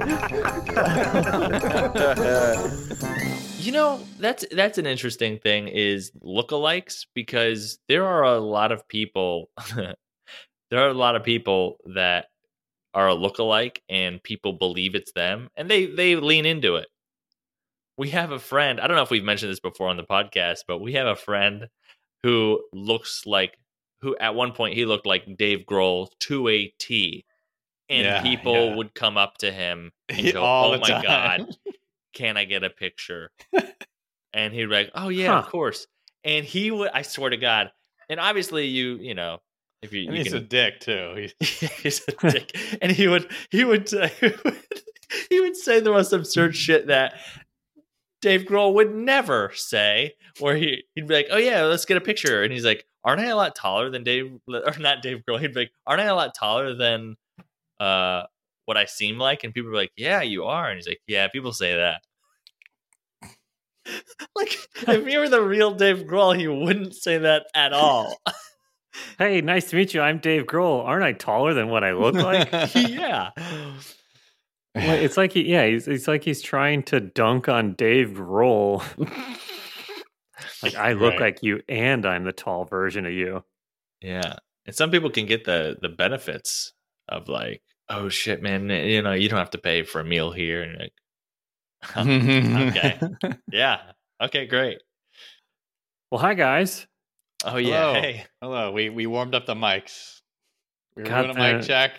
You know, that's that's an interesting thing is lookalikes because there are a lot of people there are a lot of people that are a lookalike and people believe it's them and they they lean into it. We have a friend, I don't know if we've mentioned this before on the podcast, but we have a friend who looks like who at one point he looked like Dave Grohl to a T. And Yeah, people yeah. would come up to him and go, All "Oh my time. god, can I get a picture?" and he'd be like, "Oh yeah, of course." And he would, I swear to God, and obviously you, you know, if you, you he's can, a dick too. He's, he's a dick, and he would, he would, uh, he would, he would say the most absurd shit that Dave Grohl would never say. Where he, he'd be like, "Oh yeah, let's get a picture," and he's like, "Aren't I a lot taller than Dave?" Or not Dave Grohl? He'd be like, "Aren't I a lot taller than uh what I seem like?" And people are like, "Yeah, you are," and he's like, "Yeah, people say that." like if you were the real Dave Grohl, he wouldn't say that at all. Hey, nice to meet you. I'm Dave Grohl. Aren't I taller than what I look like? yeah. Well, it's like he, yeah, he's it's like he's trying to dunk on Dave Grohl. like I look Right. like you, and I'm the tall version of you. Yeah. And some people can get the the benefits of like, oh shit, man, you know, you don't have to pay for a meal here. And like, okay. yeah. Okay, great. Well, hi guys. Oh yeah. Hello. Hey. Hello. We we warmed up the mics. We were Got doing a mic check.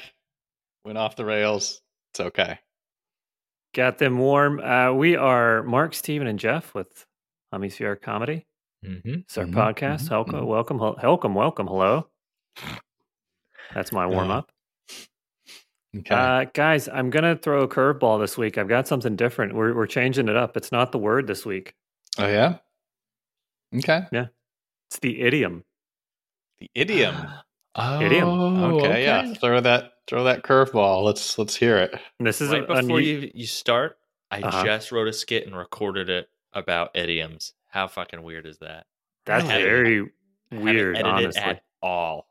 Went off the rails. It's okay. Got them warm. Uh, we are Mark, Steven, and Jeff with Hemisphere Comedy. Mm-hmm. It's our Mhm, podcast. mhm, Welcome, mhm. welcome, hel- welcome, welcome. Hello. That's my warm up. Okay. Uh, guys, I'm gonna throw a curveball this week. I've got something different. We're we're changing it up. It's not the word this week. oh yeah. Okay. Yeah. It's the idiom. The idiom. Oh, Idiom. okay, Yeah. Throw that. Throw that curveball. Let's let's hear it. And this is Right a, a before new- you you start, I Uh-huh. just wrote a skit and recorded it about idioms. How fucking weird is that? That's I haven't- very I weird, edited honestly. at all.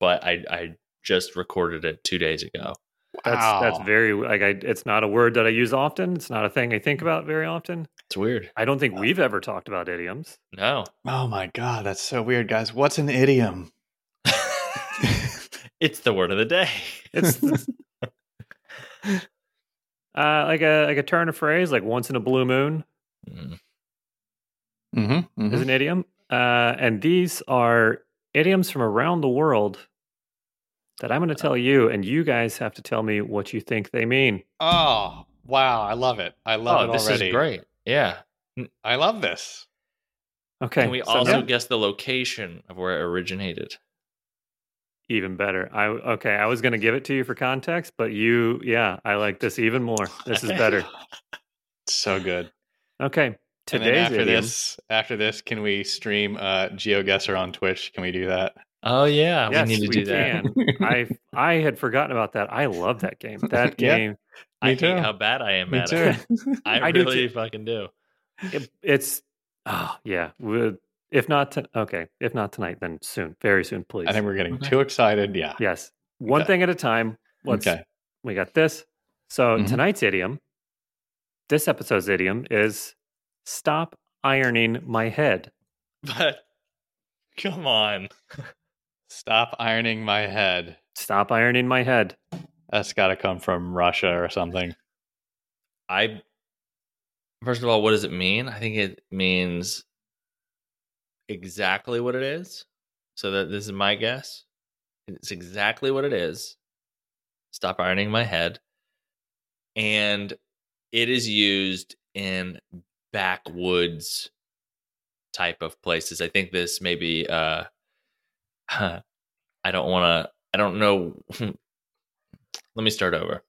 But I I just recorded it two days ago. That's that's very like I. It's not a word that I use often. It's not a thing I think about very often. It's weird. I don't think we've ever talked about idioms. No. Oh my god, that's so weird, guys. What's an idiom? it's the word of the day. It's uh, like a like a turn of phrase, like once in a blue moon Mm. Mm-hmm, is an idiom. Uh, and these are idioms from around the world that I'm going to tell you, and you guys have to tell me what you think they mean. Oh wow, I love it. I love oh, it this already. is great. Yeah. I love this. Okay. Can we so also now- guess the location of where it originated? even better? I okay. I was going to give it to you for context, but you, yeah, I like this even more. This is better. So good. Okay. and Today's then after idiom. this, after this, can we stream uh GeoGuessr on Twitch? Can we do that? Oh yeah, Yes, we need to we do that. can. I I had forgotten about that. I love that game. That Yeah. game. I Me too. hate how bad I am Me at too. it. I, I do really fucking do. It, it's oh yeah. we- If not to, okay, if not tonight, then soon, very soon, please. I think we're getting Okay. too excited. Yeah. yes, one Okay. thing at a time. Let's. Okay. We got this. So Mhm. tonight's idiom, this episode's idiom is stop ironing my head. But come on. Stop ironing my head. Stop ironing my head. That's got to come from Russia or something. I first of all, what does it mean? I think it means exactly what it is. So that this is my guess. It's exactly what it is. Stop ironing my head. And it is used in backwoods type of places. I think this maybe uh I don't want to I don't know let me start over.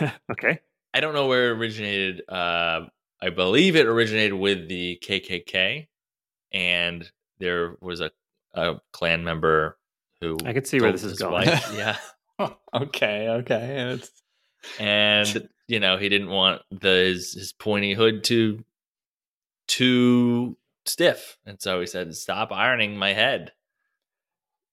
okay. I don't know where it originated. Uh, I believe it originated with the KKK, and there was a, a Klan member who I could see where this is going. wife- yeah, okay. Okay. And it's and you know he didn't want the his, his pointy hood to too stiff, and so he said, "Stop ironing my head."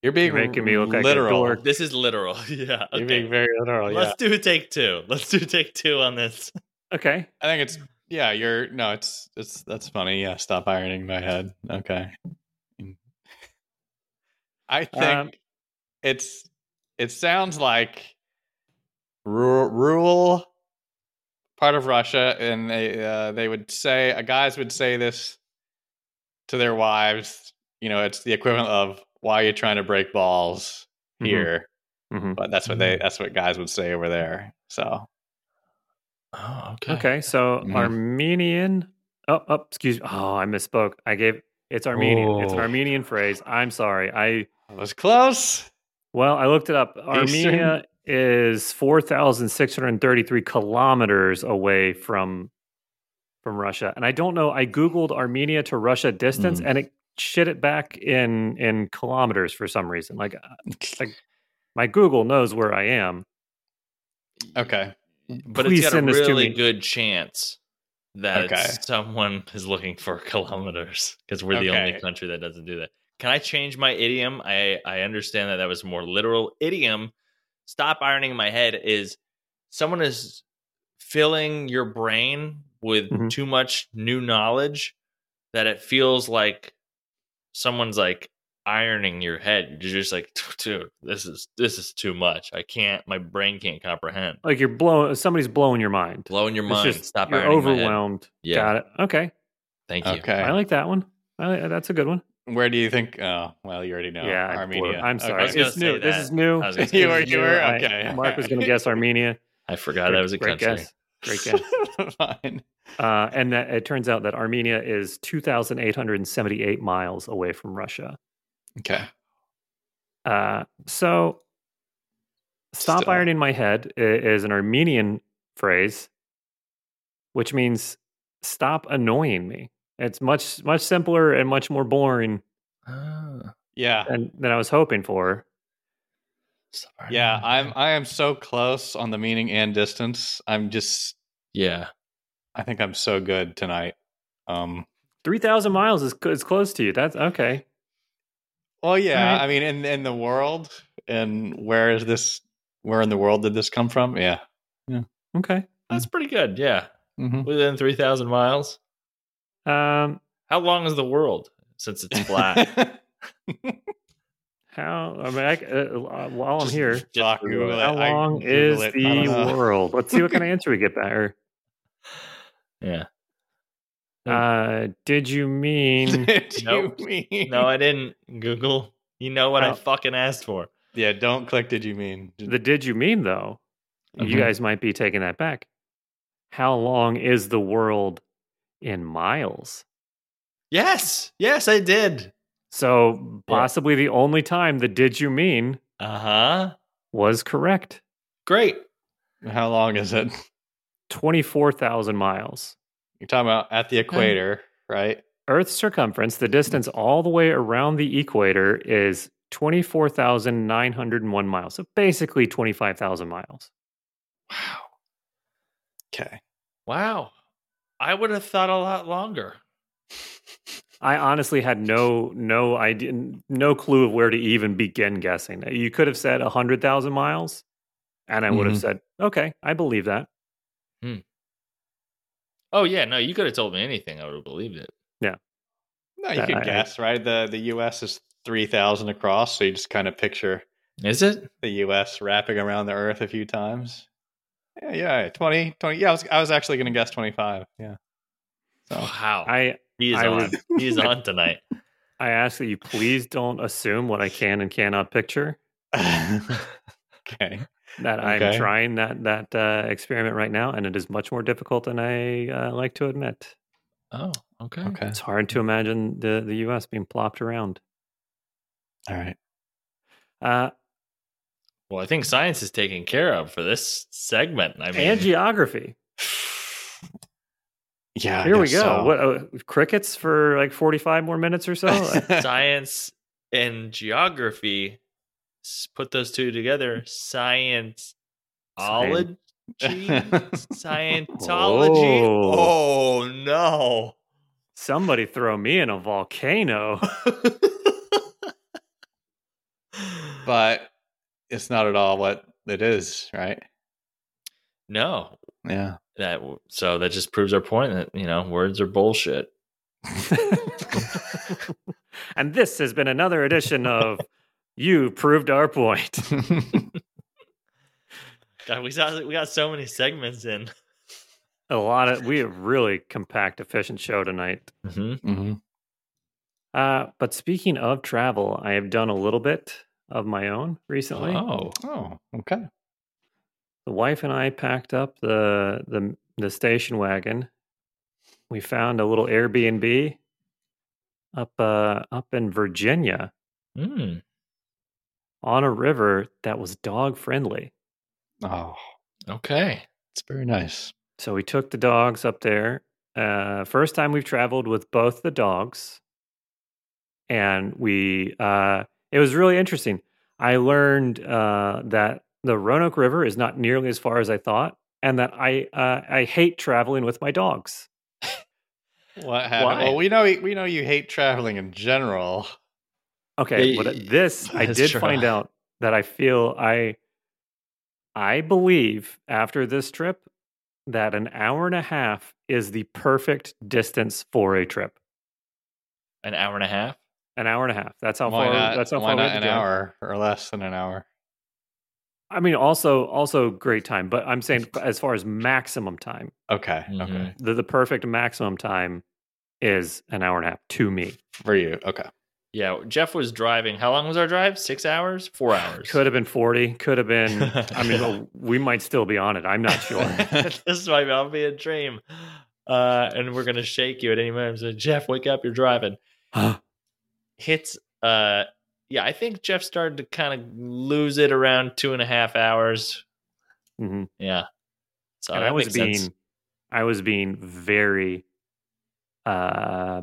You're being You're making me look like a literal. dork. This is literal. yeah. You're being very literal. Yeah. Let's do a take two. Let's do take two on this. Okay. I think it's yeah. You're no. It's it's that's funny. Yeah. Stop ironing my head. Okay. I think Um, it's it sounds like rural, rural part of Russia, and they uh, they would say uh, guys would say this to their wives. You know, it's the equivalent of "Why are you trying to break balls Mhm. here?" Mhm. But that's what they that's what guys would say over there. So Oh, okay. Okay. So Mhm. Armenian. Oh, oh, excuse me. Oh, I misspoke. I gave it's Armenian. It's an Oh. Armenian phrase. I'm sorry. I it was close. well, I looked it up. Armenia is four thousand six hundred thirty-three kilometers away from from Russia, and I don't know. I googled Armenia to Russia distance, Mm. and it shit it back in in kilometers for some reason. Like Like- my Google knows where I am. Okay. But Please it's got a really good chance that Okay. someone is looking for kilometers because we're the only country that doesn't do that. Can I change my idiom? I I understand that that was more literal. Idiom, stop ironing my head is someone is filling your brain with Mhm. too much new knowledge that it feels like someone's like ironing your head. You're just like, dude, this is this is too much. I can't. My brain can't comprehend. Like you're blowing. Somebody's blowing your mind. Blowing your It's mind. just Stop you're ironing my head. overwhelmed. Yeah. Got it. Okay. Thank you. Okay. I like that one. I like, that's a good one. Where do you think? Oh, well, you already know. yeah, I Armenia. blew it. I'm sorry. was gonna It's new. say This is new. I was gonna This say You were- is you new. were? I- Okay. Mark was going to guess Armenia. I forgot that was a Great country. guess. Great guess. Fine. Uh, and that it turns out that Armenia is 2,878 miles away from Russia. Okay. Uh, so, stop Still. ironing my head is an Armenian phrase, which means stop annoying me. It's much much simpler and much more boring Ah, Yeah. than, than I was hoping for. Stop ironing Yeah. I'm. I am so close on the meaning and distance. I'm just. Yeah. I think I'm so good tonight. Um. Three thousand miles is is close to you. That's okay. Well, yeah. Alright. I mean, in in the world, and where is this? Where in the world did this come from? Yeah. Yeah. Okay. That's pretty good. Yeah. Mm-hmm. Within 3,000 miles. Um, How long is the world since it's flat? how? I mean, I, uh, while I'm here, just Fuck, Google Google it. it. how long Google is it. The world? Let's see what kind of answer we get back. Yeah. uh, did you mean? Did Nope. you mean? No, I didn't Google. You know what I Oh. fucking asked for. Yeah. Don't click. Did you mean? The did you mean though? You Mhm. guys might be taking that back. How long is the world in miles? Yes. Yes, I did. So possibly the only time the did you mean Uh huh. was correct. Great. How long is it? 24,000 miles. You're talking about at the equator, right? Earth's circumference, the distance all the way around the equator is 24,901 miles. So basically 25,000 miles. Wow. Okay. Wow. I would have thought a lot longer. I honestly had no no idea no clue of where to even begin guessing. You could have said 100,000 miles and I would have Mhm. said, "Okay, I believe that." Hmm. Oh, yeah. No, you could have told me anything. I would have believed it. Yeah. No, you That could I- I- guess, right? The the U.S. is three thousand across, so you just kind of picture Is it? the U.S. wrapping around the Earth a few times. Yeah, yeah, 20, 20 Yeah, I was I was actually going to guess twenty five. Yeah. So Wow. I he is I on. was- he is on tonight. I ask that you please don't assume what I can and cannot picture. okay. That I'm Okay. trying that that uh, experiment right now, and it is much more difficult than I uh, like to admit. Oh, okay. Okay. It's hard to imagine the the U.S. being plopped around. All right. Uh, Well, I think science is taken care of for this segment. I mean, and geography. Yeah. Here we go. so. What uh, crickets for like forty five more minutes or so? science and geography. Put those two together. Science. Scien- Scientology. Oh. Oh no. Somebody throw me in a volcano. but it's not at all what it is, right? No, Yeah. that so that just proves our point that you know words are bullshit. and this has been another edition of You Proved Our Point. God, we got we got so many segments in. A lot of we have really compact, efficient show tonight. Mm-hmm. hmm Uh, but speaking of travel, I have done a little bit of my own recently. Oh, Oh, okay. The wife and I packed up the the the station wagon. We found a little Airbnb up uh up in Virginia mm. on a river that was dog friendly. Oh, okay. it's very nice. So we took the dogs up there. Uh, first time we've traveled with both the dogs, and we uh, it was really interesting. I learned uh, that the Roanoke River is not nearly as far as I thought, and that I uh, I hate traveling with my dogs. What happened? Why? Well, we know we know you hate traveling in general. Okay, Yeah, but this I did true. find out that I feel I I believe after this trip that an hour and a half is the perfect distance for a trip. An hour and a half. An hour and a half. That's how why far. not? That's how why far we not had an hour or less than an hour? I mean, also also great time, but I'm saying as far as maximum time, Okay. Mhm. Okay. the the perfect maximum time is an hour and a half to me. For you. Okay. Yeah, Jeff was driving. How long was our drive? Six hours? Four hours? Could have been forty. Could have been. I mean, we might still be on it. I'm not sure. this might all be a dream. Uh, and we're gonna shake you at any moment. So, Jeff, wake up! You're driving. Hits. Uh, yeah, I think Jeff started to kind of lose it around two and a half hours. hmm Yeah. So I was being, sense. I was being very, uh,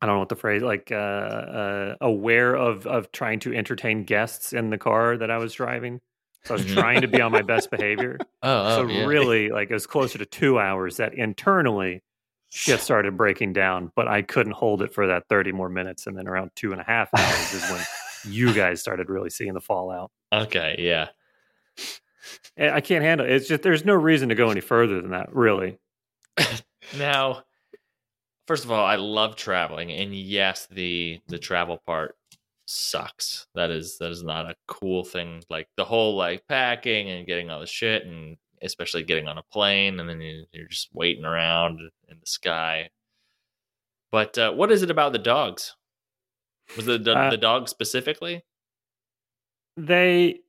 I don't know what the phrase like, uh, uh, aware of of trying to entertain guests in the car that I was driving. So I was Mhm. trying to be on my best behavior. Oh, so really, like it was closer to two hours that internally shit started breaking down, but I couldn't hold it for that thirty more minutes, and then around two and a half hours is when you guys started really seeing the fallout. Okay, yeah. I can't handle it. It's just there's no reason to go any further than that, really. Now, first of all, I love traveling, and yes, the the travel part sucks. That is that is not a cool thing. Like the whole like packing and getting all the shit, and especially getting on a plane, and then you, you're just waiting around in the sky. But uh, what is it about the dogs? Was the the, Uh, the dog specifically? they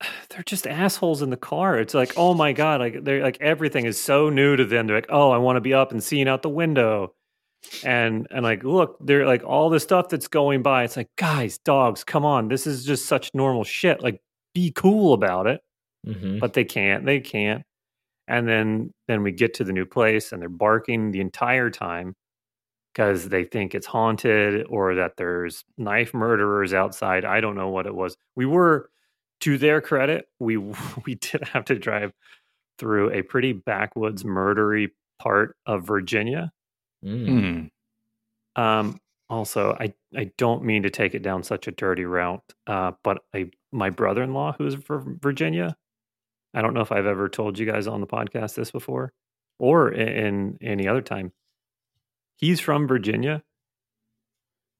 they're just assholes in the car. It's like, oh my god, like they're like everything is so new to them. They're like, oh, I want to be up and seeing out the window. And and like, look, they're like all the stuff that's going by. It's like, guys, dogs, come on. This is just such normal shit. Like, be cool about it. Mm-hmm. But they can't. They can't. And then then we get to the new place and they're barking the entire time because they think it's haunted or that there's knife murderers outside. I don't know what it was. We were, to their credit, we we did have to drive through a pretty backwoods murdery part of Virginia. Mm. Hmm. Um, also, I I don't mean to take it down such a dirty route, uh, but I my brother in law who's from Virginia. I don't know if I've ever told you guys on the podcast this before, or in, in any other time. He's from Virginia.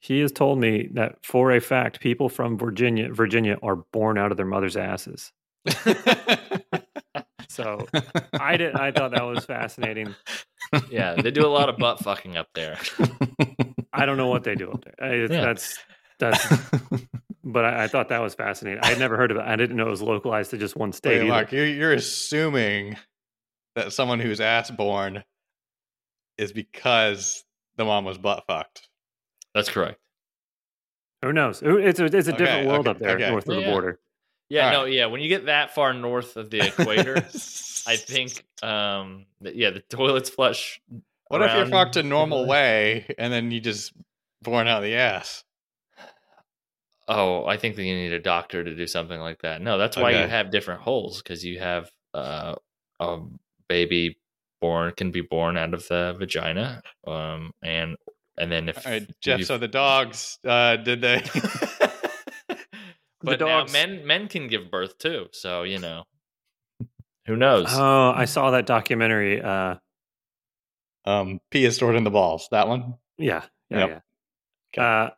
He has told me that for a fact, people from Virginia Virginia are born out of their mother's asses. So I did. I thought that was fascinating. Yeah, they do a lot of butt fucking up there. I don't know what they do up there. I, Yeah. That's that's but I, I thought that was fascinating. I had never heard of it. I didn't know it was localized to just one state. Wait. Mark, you're, you're assuming that someone who's ass born is because the mom was butt fucked. That's correct. Who knows? It's a it's a different world okay, up there, okay. north of the Yeah. border. Yeah, All no, right. yeah. When you get that far north of the equator, I think, um, yeah, the toilets flush. What if you're fucked a normal way and then you just born out of the ass? Oh, I think that you need a doctor to do something like that. No, that's why you have different holes because you have uh, a baby born can be born out of the vagina, um, and and then if All right, Jeff. you- So the dogs, uh, did they? but dogs- now men men can give birth too. So you know, who knows? Oh, I saw that documentary. Uh, Um, pee is stored in the balls. That one. yeah, yeah, Yep. yeah. Okay. Uh,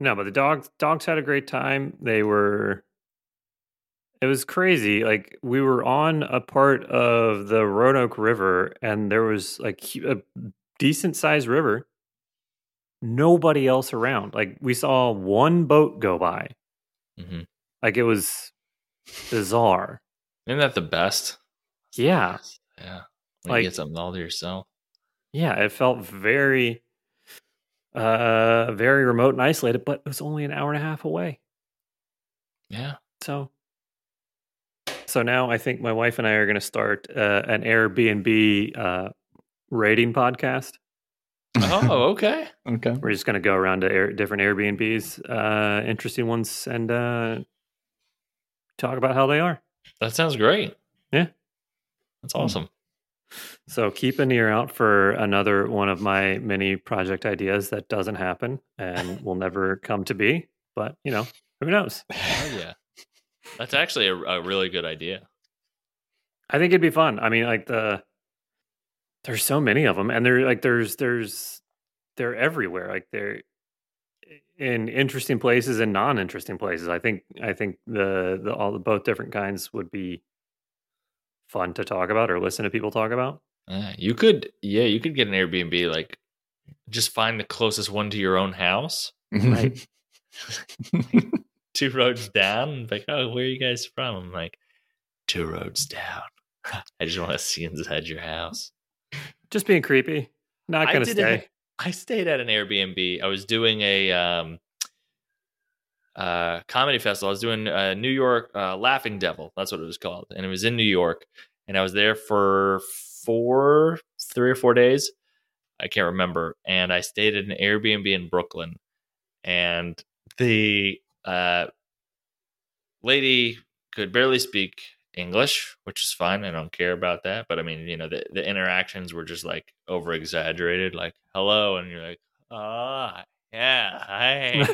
no, but the dogs dogs had a great time. They were. It was crazy. Like we were on a part of the Roanoke River, and there was like a decent sized river. Nobody else around. Like we saw one boat go by. hmm Like it was bizarre. Isn't that the best? Yeah. Yeah. When Like- you get something all to yourself. Yeah, it felt very, uh, very remote and isolated, but it was only an hour and a half away. Yeah. So, so now I think my wife and I are going to start uh, an Airbnb uh, rating podcast. Oh, okay. okay. We're just going to go around to air, different Airbnbs, uh, interesting ones, and uh, talk about how they are. That sounds great. Yeah. That's awesome. So keep an ear out for another one of my many project ideas that doesn't happen and will never come to be. But you know, who knows? Oh yeah. That's actually a, a really good idea. I think it'd be fun. I mean, like the there's so many of them, and they're like there's there's they're everywhere. Like they're in interesting places and non-interesting places. I think I think the the all the both different kinds would be fun to talk about or listen to people talk about. Yeah, you could yeah, you could get an Airbnb like just find the closest one to your own house. Right. Two roads down. Like, oh, where are you guys from? I'm like, two roads down. I just want to see inside your house. Just being creepy. Not gonna did stay. I stayed at an Airbnb. I was doing a um, uh, comedy festival. I was doing uh, New York uh, Laughing Devil. That's what it was called, and it was in New York. And I was there for four, three or four days. I can't remember. And I stayed at an Airbnb in Brooklyn, and the uh, lady could barely speak English, which is fine. I don't care about that. But I mean, you know, the, the interactions were just like over exaggerated, like hello, and you're like, ah, yeah, hi.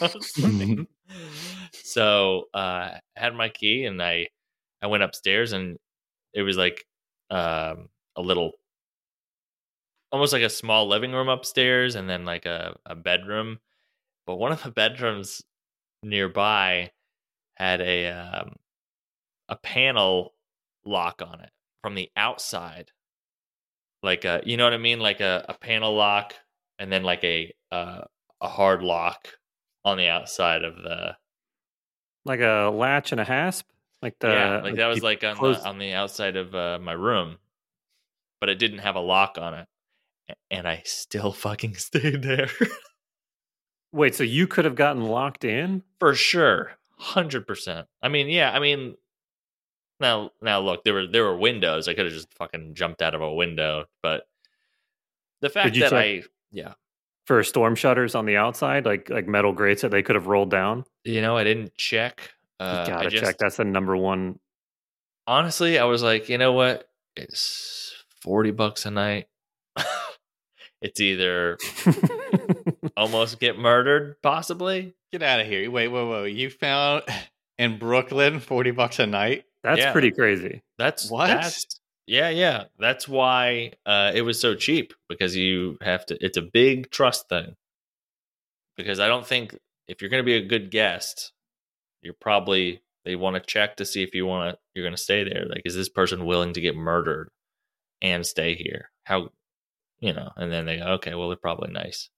Know, so uh, I had my key and I I went upstairs and it was like um, a little almost like a small living room upstairs and then like a, a bedroom. But one of the bedrooms nearby had a um, a panel lock on it from the outside. Like a you know what I mean? Like a, a panel lock and then like a uh, a hard lock on the outside of the like a latch and a hasp. Like the yeah, like that was like on the on the outside of uh, my room, but it didn't have a lock on it, and I still fucking stayed there Wait, so you could have gotten locked in? for sure, hundred percent. I mean, yeah, I mean, now now look, there were there were windows. I could have just fucking jumped out of a window, but the fact that check- I yeah, for storm shutters on the outside, like like metal grates that they could have rolled down. you know, I didn't check. Uh, I gotta just, check. That's the number one. honestly, I was like, you know what? It's 40 bucks a night. it's either almost get murdered, possibly. Get out of here. Wait, whoa, whoa. You found in Brooklyn 40 bucks a night? That's Yeah. pretty crazy. That's What? That's, yeah, yeah. That's why uh, it was so cheap because you have to. It's a big trust thing. Because I don't think if you're going to be a good guest, you're probably they want to check to see if you want to you're going to stay there. Like, is this person willing to get murdered and stay here? How, you know? And then they go, okay, well, they're probably nice.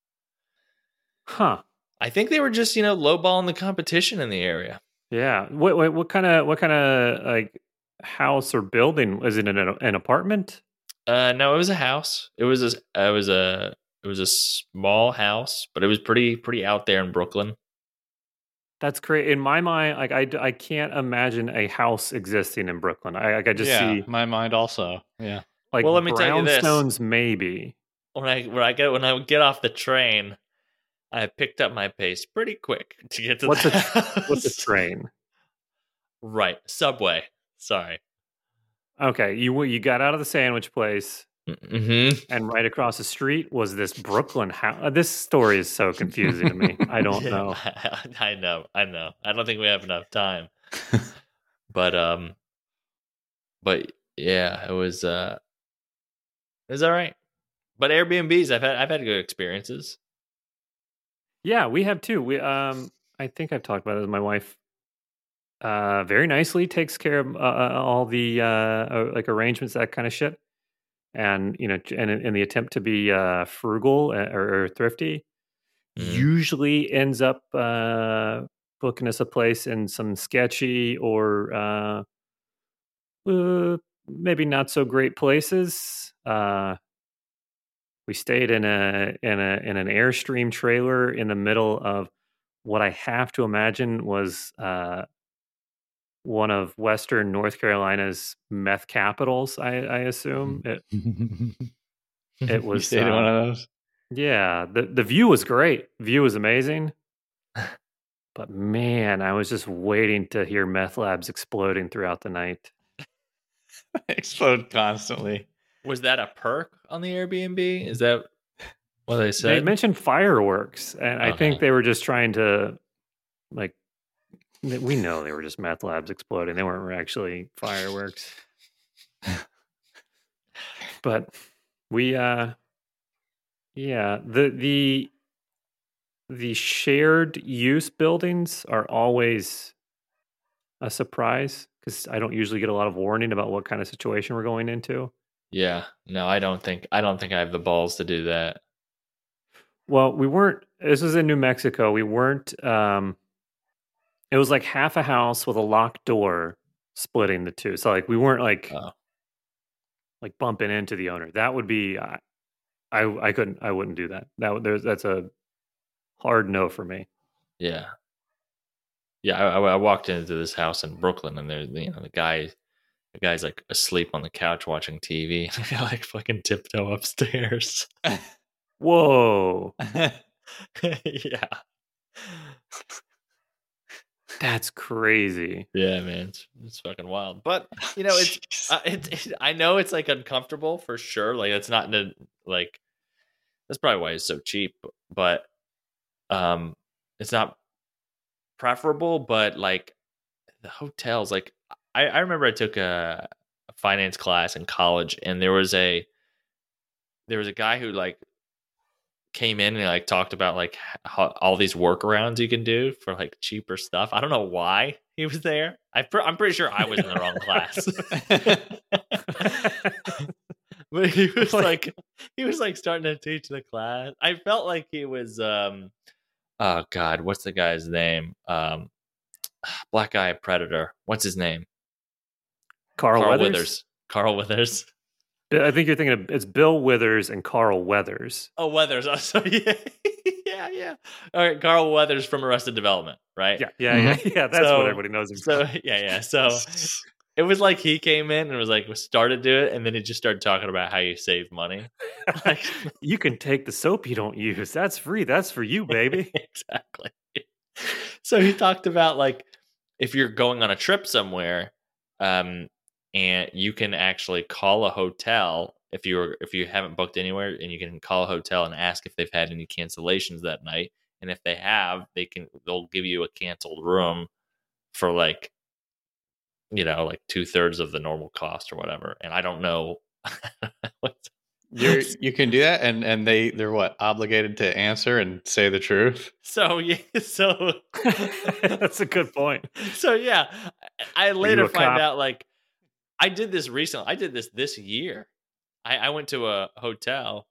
Huh. I think they were just you know lowballing the competition in the area. Yeah. Wait, wait, what kind of what kind of like house or building is it? An, an apartment? Uh, no, it was a house. It was a, it was a, it was a small house, but it was pretty, pretty out there in Brooklyn. That's great. In my mind, like I, I can't imagine a house existing in Brooklyn. I like I just yeah, see my mind also. Yeah. like Well, let me tell you this. brownstones maybe. When I, when I get, when I get off the train, I picked up my pace pretty quick to get to What's the a- house. What's a train? Right, subway. Sorry. Okay, you you got out of the sandwich place. Mm-hmm. and right across the street was this Brooklyn house. This story is so confusing to me. I don't know. I know. I know. I don't think we have enough time. but um, but yeah, it was uh, it was all right. But Airbnbs, I've had I've had good experiences. Yeah, we have too. We um, I think I've talked about it with my wife. Uh, very nicely takes care of uh, uh, all the uh, uh, like arrangements, that kind of shit. And you know, and in, the attempt to be uh, frugal or, or thrifty, Mhm. usually ends up uh, booking us a place in some sketchy or maybe not so great places. Uh, we stayed in a in a in an airstream trailer in the middle of what I have to imagine was uh, one of Western North Carolina's meth capitals. I, I assume it. It you was stayed in uh, one of those. Yeah, the the view was great. View was amazing. But man, I was just waiting to hear meth labs exploding throughout the night. Explode constantly. Was that a perk on the Airbnb? Is that what they said? They mentioned fireworks, and I think they were just trying to, like, th- we know they were just meth labs exploding. They weren't actually fireworks. but we, uh, yeah, the the the shared use buildings are always a surprise because I don't usually get a lot of warning about what kind of situation we're going into. yeah. No, I don't think I don't think I have the balls to do that. Well, we weren't. This was in New Mexico. We weren't. Um, it was like half a house with a locked door splitting the two. So like we weren't like like bumping into the owner. That would be. I I, I couldn't. I wouldn't do that. That there's that's a hard no for me. Yeah. Yeah, I, I I walked into this house in Brooklyn, and there's you know the guy, the guy's like asleep on the couch watching TV. I like fucking tiptoe upstairs. Whoa, yeah, that's crazy. yeah, man, it's, it's fucking wild. But you know, it's uh, it, it, I know it's like uncomfortable for sure. Like it's not in a like that's probably why it's so cheap. But um, it's not preferable. But like the hotels, like I, I remember I took a, a finance class in college, and there was a there was a guy who like came in and like talked about like how, all these workarounds you can do for like cheaper stuff. I don't know why he was there. I pr- I'm pretty sure I was in the wrong class. but he was Like- like he was like starting to teach the class. I felt like he was um oh god, what's the guy's name? Um black Eye predator. What's his name? Carl, Carl Weathers. Withers. Carl Withers. I think you're thinking of it's Bill Withers and Carl Weathers. Oh, Weathers. Oh, so yeah, yeah, yeah. All right, Carl Weathers from Arrested Development, right? Yeah, yeah, yeah, yeah. That's So- what everybody knows him. So from. yeah, yeah. So it was like he came in and was like we started to do it, and then he just started talking about how you save money. Like you can take the soap you don't use. That's free. That's for you, baby. exactly. So he talked about like if you're going on a trip somewhere, um, and you can actually call a hotel if you're if you haven't booked anywhere, and you can call a hotel and ask if they've had any cancellations that night, and if they have, they can they'll give you a canceled room for like you know like two thirds of the normal cost or whatever. And I don't know. You're, you can do that, and and they they're what obligated to answer and say the truth. so yeah, so That's a good point. so yeah, I I later find cop? out like I did this recently. I did this this year. I, I went to a hotel.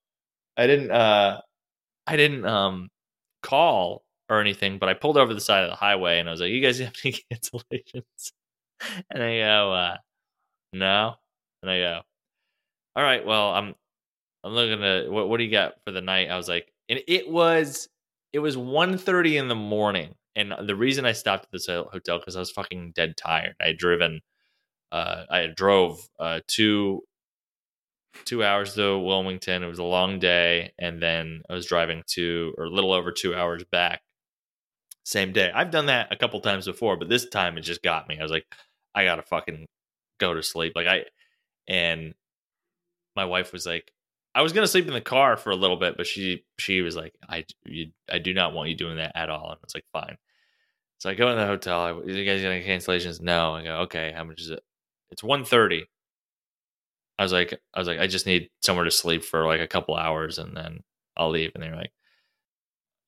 I didn't. uh I didn't um call or anything, but I pulled over the side of the highway and I was like, "You guys have any cancellations?" And they go, uh, "No." And I go, "All right, well, I'm I'm looking at what what do you got for the night?" I was like, and it was it was 1.30 in the morning and the reason i stopped at this hotel because i was fucking dead tired i had driven uh i drove uh two two hours to wilmington it was a long day and then i was driving two or a little over two hours back same day i've done that a couple times before but this time it just got me i was like i gotta fucking go to sleep like i and my wife was like, I was gonna sleep in the car for a little bit, but she she was like, I you, I do not want you doing that at all. And I was like, fine. So I go in the hotel. I, you guys got any cancellations? No. I go, okay. How much is it? It's 130. I was like, I was like, I just need somewhere to sleep for like a couple hours and then I'll leave. And they were like,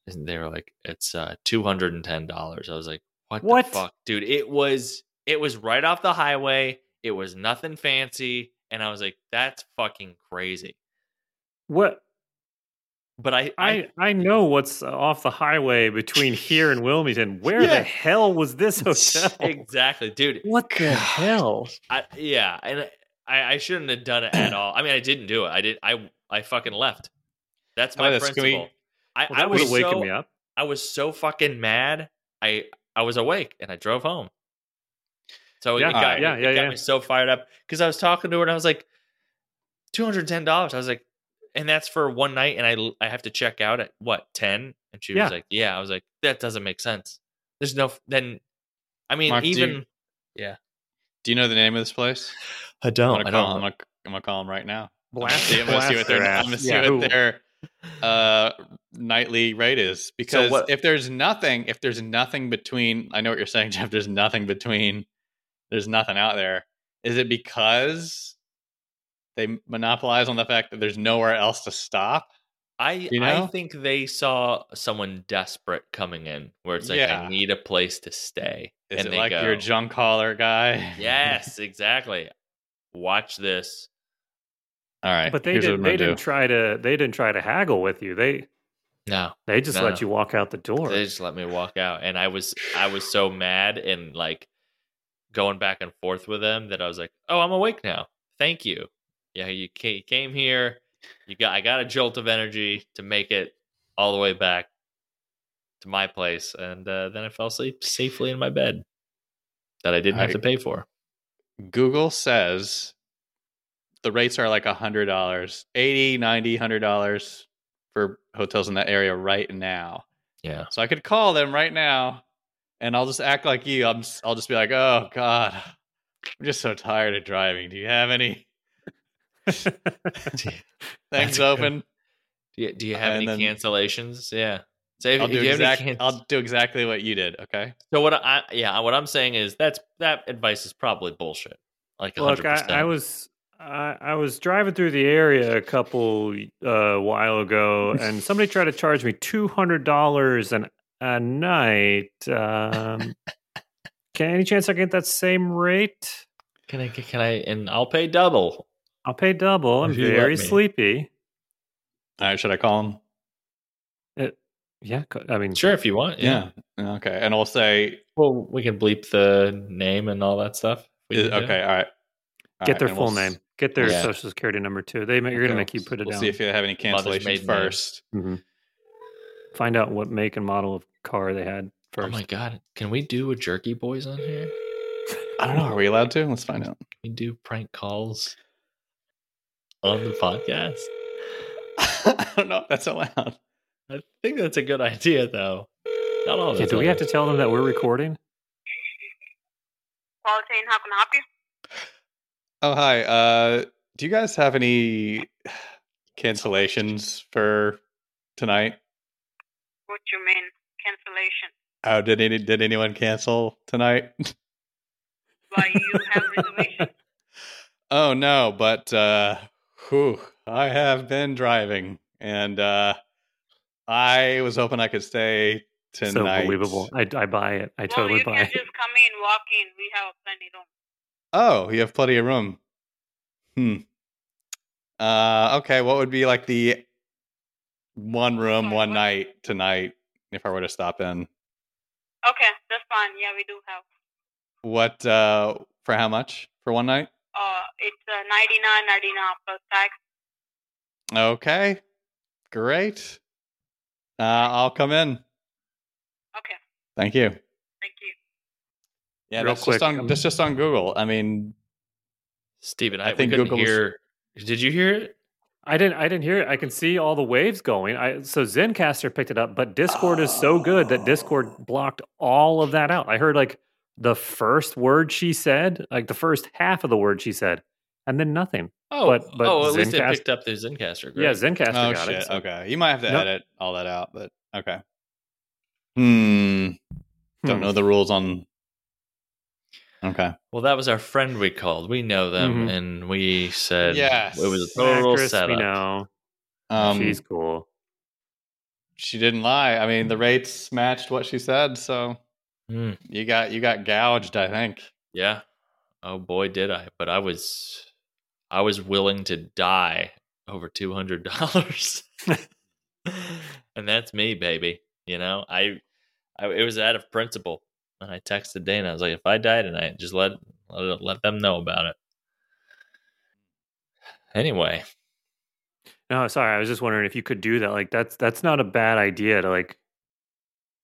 and they were like, it's uh two hundred and ten dollars. I was like, what, What? the fuck, dude? It was it was right off the highway. It was nothing fancy, and I was like, that's fucking crazy. What But I, I I know what's off the highway between here and Wilmington. Where Yeah. the hell was this hotel? exactly, dude. What the God. hell? I, yeah, and I, I shouldn't have done it at all. I mean, I didn't do it. I did. I I fucking left. That's my about this? Can we- principle. I, Well, I that would was waking so, me up. I was so fucking mad. I I was awake and I drove home. So Yeah, it got, alright. yeah, it yeah, got yeah. me so fired up because I was talking to her and I was like, two hundred ten dollars. I was like, and that's for one night, and I I have to check out at what ten? And she Yeah. was like, yeah. I was like, that doesn't make sense. There's no then. I mean, Mark, do you- even Do you know the name of this place? I I'm don't. gonna I call. don't. I'm gonna, I'm gonna call them right now. Blast, I'm gonna see what their, their I'm gonna see Yeah, what their uh, nightly rate is because what- if there's nothing, if there's nothing between, I know what you're saying, Jeff. There's nothing between. There's nothing out there. Is it because they monopolize on the fact that there's nowhere else to stop? I You I think they saw someone desperate coming in, where it's like, Yeah. I need a place to stay. Is and it like go, you're a junk hauler guy? Yes, exactly. Watch this. All right. But they didn't. They didn't do. try to. They didn't try to haggle with you. They No, they just No, let no. you walk out the door. they just let me walk out, and I was I was so mad and like going back and forth with them that I was like, "Oh, I'm awake now. Thank you. Yeah, you came here. You got I got a jolt of energy to make it all the way back to my place, and uh, then I fell asleep safely in my bed that I didn't have I- to pay for. Google says the rates are like a hundred dollars, 80, 90, hundred dollars for hotels in that area right now. Yeah, So I could call them right now, and I'll just act like you. I'm. I'll just be like, "Oh God, I'm just so tired of driving. Do you have any things That's good. open?" Do you, do you have And any then- cancellations? Yeah. So if, I'll if do you any exact. can- I'll do exactly what you did. Okay. So what I yeah, what I'm saying is that's that advice is probably bullshit. Like Look, 100%. I, I was I, I was driving through the area a couple uh, while ago, and somebody tried to charge me two hundred dollars an a night. Um, can any chance I get that same rate? Can I can I and I'll pay double. I'll pay double. I'm If you let very sleepy. All right. Should I call him? It, yeah, I mean, Sure if you want. Yeah. Yeah. Okay. And I'll say, Well, we can bleep the name and all that stuff. Is- okay. All right. All get right, their full we'll s- name, get their Yeah. social security number too. They ma- you're gonna make you put it We'll down. see if you have any cancellations maiden name. first. Mhm. Find out what make and model of car they had Oh my god. Can we do a jerky boys on here? I don't know. Are we allowed to? Let's find out. Can we do prank calls on the podcast? I don't know if that's allowed. I think that's a good idea though. Not all the Okay, do we have to tell them that we're recording? Quality Inn, how can I help you? Oh hi. Uh, do you guys have any cancellations for tonight? What you mean? Cancellation. Oh, did any did anyone cancel tonight? Why you have reservation? oh no, but uh, whew, I have been driving, and uh, I was hoping I could stay tonight. So believable. I, I buy it. I well, totally you buy it. just come in, walk in. We have plenty room. Oh, you have plenty of room. Hmm. Uh, okay. What would be like the one room, Sorry, one what? night tonight if I were to stop in? Okay, that's fine. Yeah, we do have. What uh for how much for one night? Uh, it's uh, ninety nine ninety nine plus tax. Okay. Great. Uh I'll come in. Okay, Thank you. thank you. Yeah, Real that's quick, just on um, that's just on Google. I mean, Steven, I I, think we couldn't Google was- hear did you hear it? I didn't. I didn't hear it. I can see all the waves going. I so Zencastr picked it up, but Discord is so good that Discord blocked all of that out. I heard like the first word she said, like the first half of the word she said, and then nothing. Oh, But- but oh, at least they Zencast- picked up the Zencastr. Great. Yeah, Zencastr Oh got shit. it. so- Okay, you might have to Nope. edit all that out, but okay. Hmm. Don't Hmm. know the rules on. Okay. Well, that was our friend we called. We know them, Mhm. and we said Yes. it was a An total actress setup. we know. Um, She's cool. she didn't lie. I mean, the rates matched what she said, so Hmm. you got you got gouged. I think. Yeah. Oh boy, did I! But I was, I was willing to die over two hundred dollars, and that's me, baby. You know, I, I, it was out of principle, and I texted Dana. I was like, if I die tonight, just let let, let them know about it. Anyway, No, sorry. I was just wondering if you could do that. Like that's that's not a bad idea to like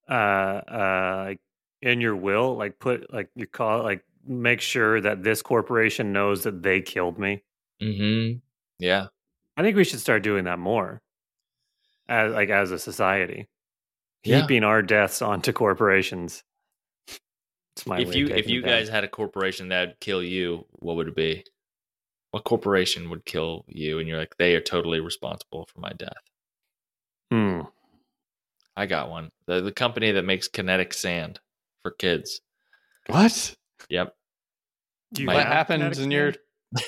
uh uh like in your will, like put like you call like make sure that this corporation knows that they killed me. mm-hmm. yeah, I think we should start doing that more. As like as a society. Yeah. Heaping our deaths onto corporations. It's my if you if you guys had a corporation that would kill you, what would it be? What corporation would kill you? And you're like, they are totally responsible for my death. Hmm. I got one. The the company that makes kinetic sand for kids. What? Yep. Do you My- What happens kinetic in your?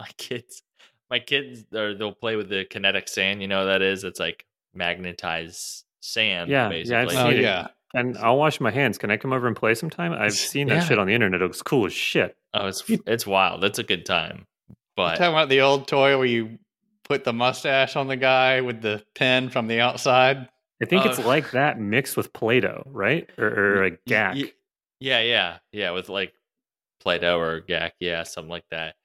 my kids my kids are they'll play with the kinetic sand, you know what that is? It's like magnetized sand, Yeah, yeah, basically. seen Oh yeah. And I'll wash my hands. Can I come over and play sometime? I've seen that Yeah. shit on the internet. It looks cool as shit. Oh, it's it's wild. That's a good time. You But talking about the old toy where you put the mustache on the guy with the pen from the outside? I think it's Uh, like that mixed with Play-Doh, right? Or, or like Y- Gak. y- Yeah, yeah, yeah, with like Play-Doh or Gak, yeah, something like that.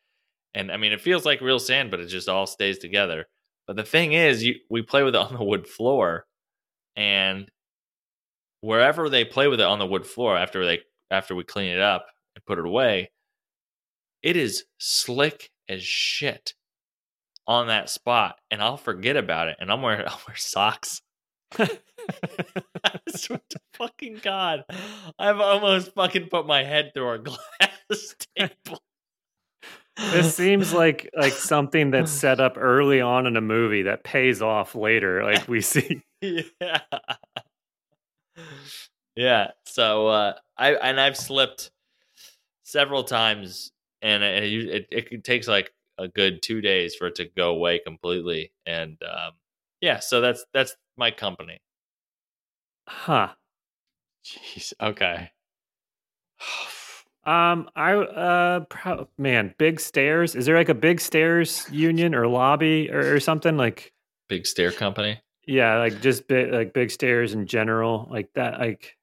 And I mean, it feels like real sand, but it just all stays together. But the thing is, you we play with it on the wood floor, and wherever they play with it on the wood floor after they after we clean it up and put it away, it is slick as shit on that spot, and I'll forget about it, and I'm wearing I'll wear socks. I swear to fucking God. I've almost fucking put my head through a glass table. this seems like like something that's set up early on in a movie that pays off later. Like we see. yeah. Yeah. So uh I and I've slipped several times and it, it, it, takes like a good two days for it to go away completely. And um yeah, so that's that's my company. Huh. Jeez. Okay. Um, I uh, pro- man, big stairs. Is there like a big stairs union or lobby or, or something like? Big stair company. Yeah, like just big, like big stairs in general, like that. Like,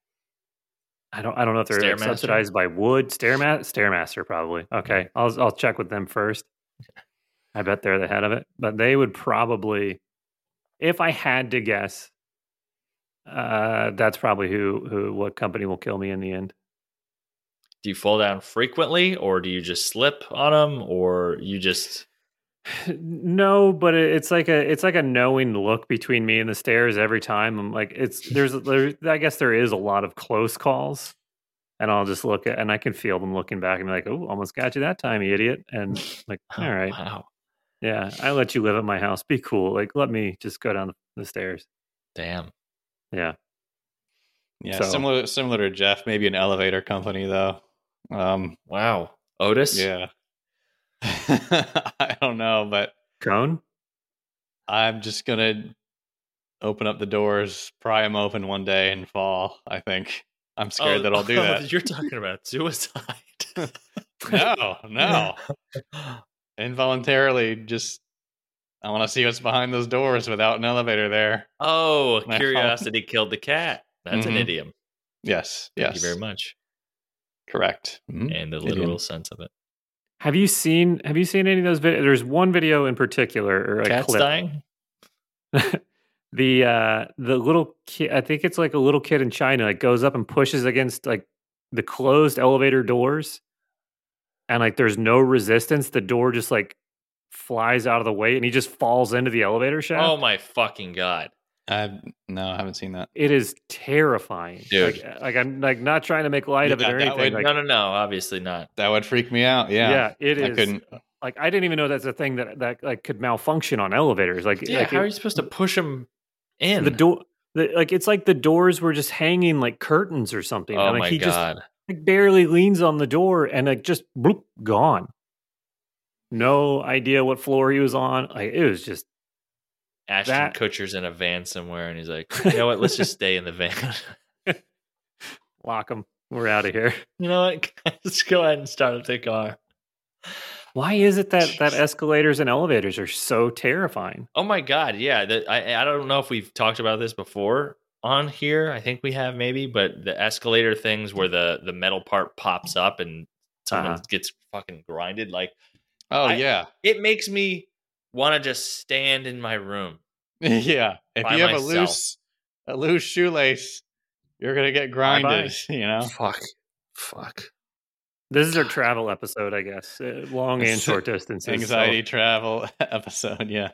I don't, I don't know if they're like, subsidized by wood. Stairmat, Stairmaster, probably. Okay, I'll, I'll check with them first. I bet they're the head of it, but they would probably, if I had to guess, uh, that's probably who, who, what company will kill me in the end. Do you fall down frequently or do you just slip on them or you just No, but it's like a it's like a knowing look between me and the stairs every time. I'm like, it's there's there, I guess there is a lot of close calls, and I'll just look at and I can feel them looking back and be like, oh, almost got you that time, you idiot. And like, all right, Wow. Yeah, I let you live at my house. Be cool. Like, let me just go down the, the stairs. Damn. Yeah, Yeah, So- similar similar to Jeff, maybe an elevator company though. Um, Wow. Otis? yeah. I don't know, but cone. I'm just gonna open up the doors, pry them open one day, and fall. I think I'm scared Oh, that I'll do oh, that. You're talking about suicide. no, no, involuntarily. Just I want to see what's behind those doors without an elevator there. Oh, My curiosity killed the cat. That's an Mhm. idiom. Yes, Thank yes, you very much. correct. Mhm. And the Idiom. literal sense of it. Have you seen Have you seen any of those videos? There's one video in particular, or a Cats clip. dying? the uh the little kid i think it's like a little kid in china like goes up and pushes against like the closed elevator doors and like there's no resistance the door just like flies out of the way and he just falls into the elevator shaft Oh my fucking god. I've no, I haven't seen that. it is terrifying Dude. like, uh, like i'm like not trying to make light of it Yeah, or that anything would- like, no, no, no. Obviously not. That would freak me out. Yeah, yeah. it I is couldn't. like I didn't even know that's a thing that that like could malfunction on elevators. Like, Yeah, like how it- are you supposed to push them in? the door? The, like it's like the doors were just hanging like curtains or something. oh and, like, my he just like barely leans on the door and like just bloop, gone. No idea what floor he was on. Like it was just Ashton that- Kutcher's in a van somewhere, and he's like, "You know what? Let's just stay in the van. lock him. We're out of here. you know what? Let's go ahead and start up the car." Why is it that that escalators and elevators are so terrifying? Oh my god! Yeah, the, I I don't know if we've talked about this before on here. I think we have maybe, but the escalator things where the the metal part pops up and someone Uh-huh. gets fucking grinded, like Oh I- yeah, it makes me want to just stand in my room. yeah. If you have myself. a loose a loose shoelace, you're gonna get grinded. You know. Fuck, fuck. This is our travel episode, I guess. Uh, long and short distances. so- Anxiety travel episode. Yeah.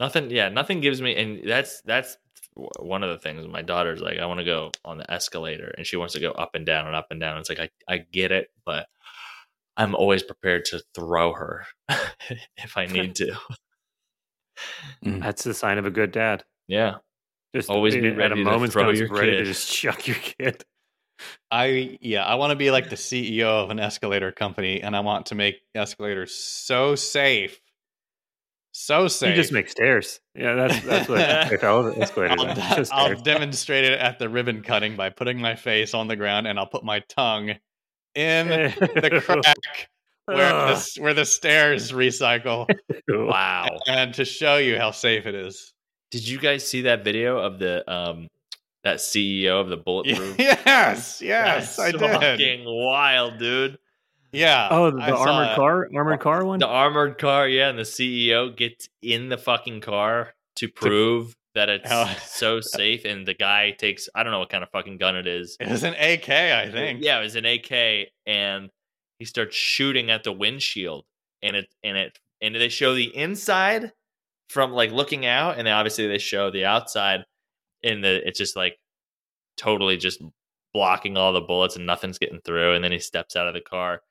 Nothing. Yeah, nothing gives me, and that's that's w- one of the things. My daughter's like, I want to go on the escalator, and she wants to go up and down and up and down. It's like I I get it, but I'm always prepared to throw her if I need to. Mm. That's the sign of a good dad. Yeah, Just Always be ready at ready a to moment's throw notice, your ready to just chuck your kid. I yeah, I want to be like the CEO of an escalator company, and I want to make escalators so safe, so safe. You just make stairs. Yeah, that's that's what safe ele- escalators I'll, are. It's just I'll stairs. demonstrate it at the ribbon cutting by putting my face on the ground, and I'll put my tongue in the crack where the, where the stairs recycle, wow. and to show you how safe it is. Did you guys see that video of the um that CEO of the bulletproof? Yes, yes, That's I did. Fucking wild, dude. Yeah. Oh, the I armored car, armored car one. The armored car, yeah, and the CEO gets in the fucking car to prove that it's Oh. so safe, and the guy takes I don't know what kind of fucking gun it is. It was an AK, I think. Yeah, it was an AK, and he starts shooting at the windshield, and it and it and they show the inside from like looking out, and then obviously they show the outside, and the it's just like totally just blocking all the bullets, and nothing's getting through, and then he steps out of the car.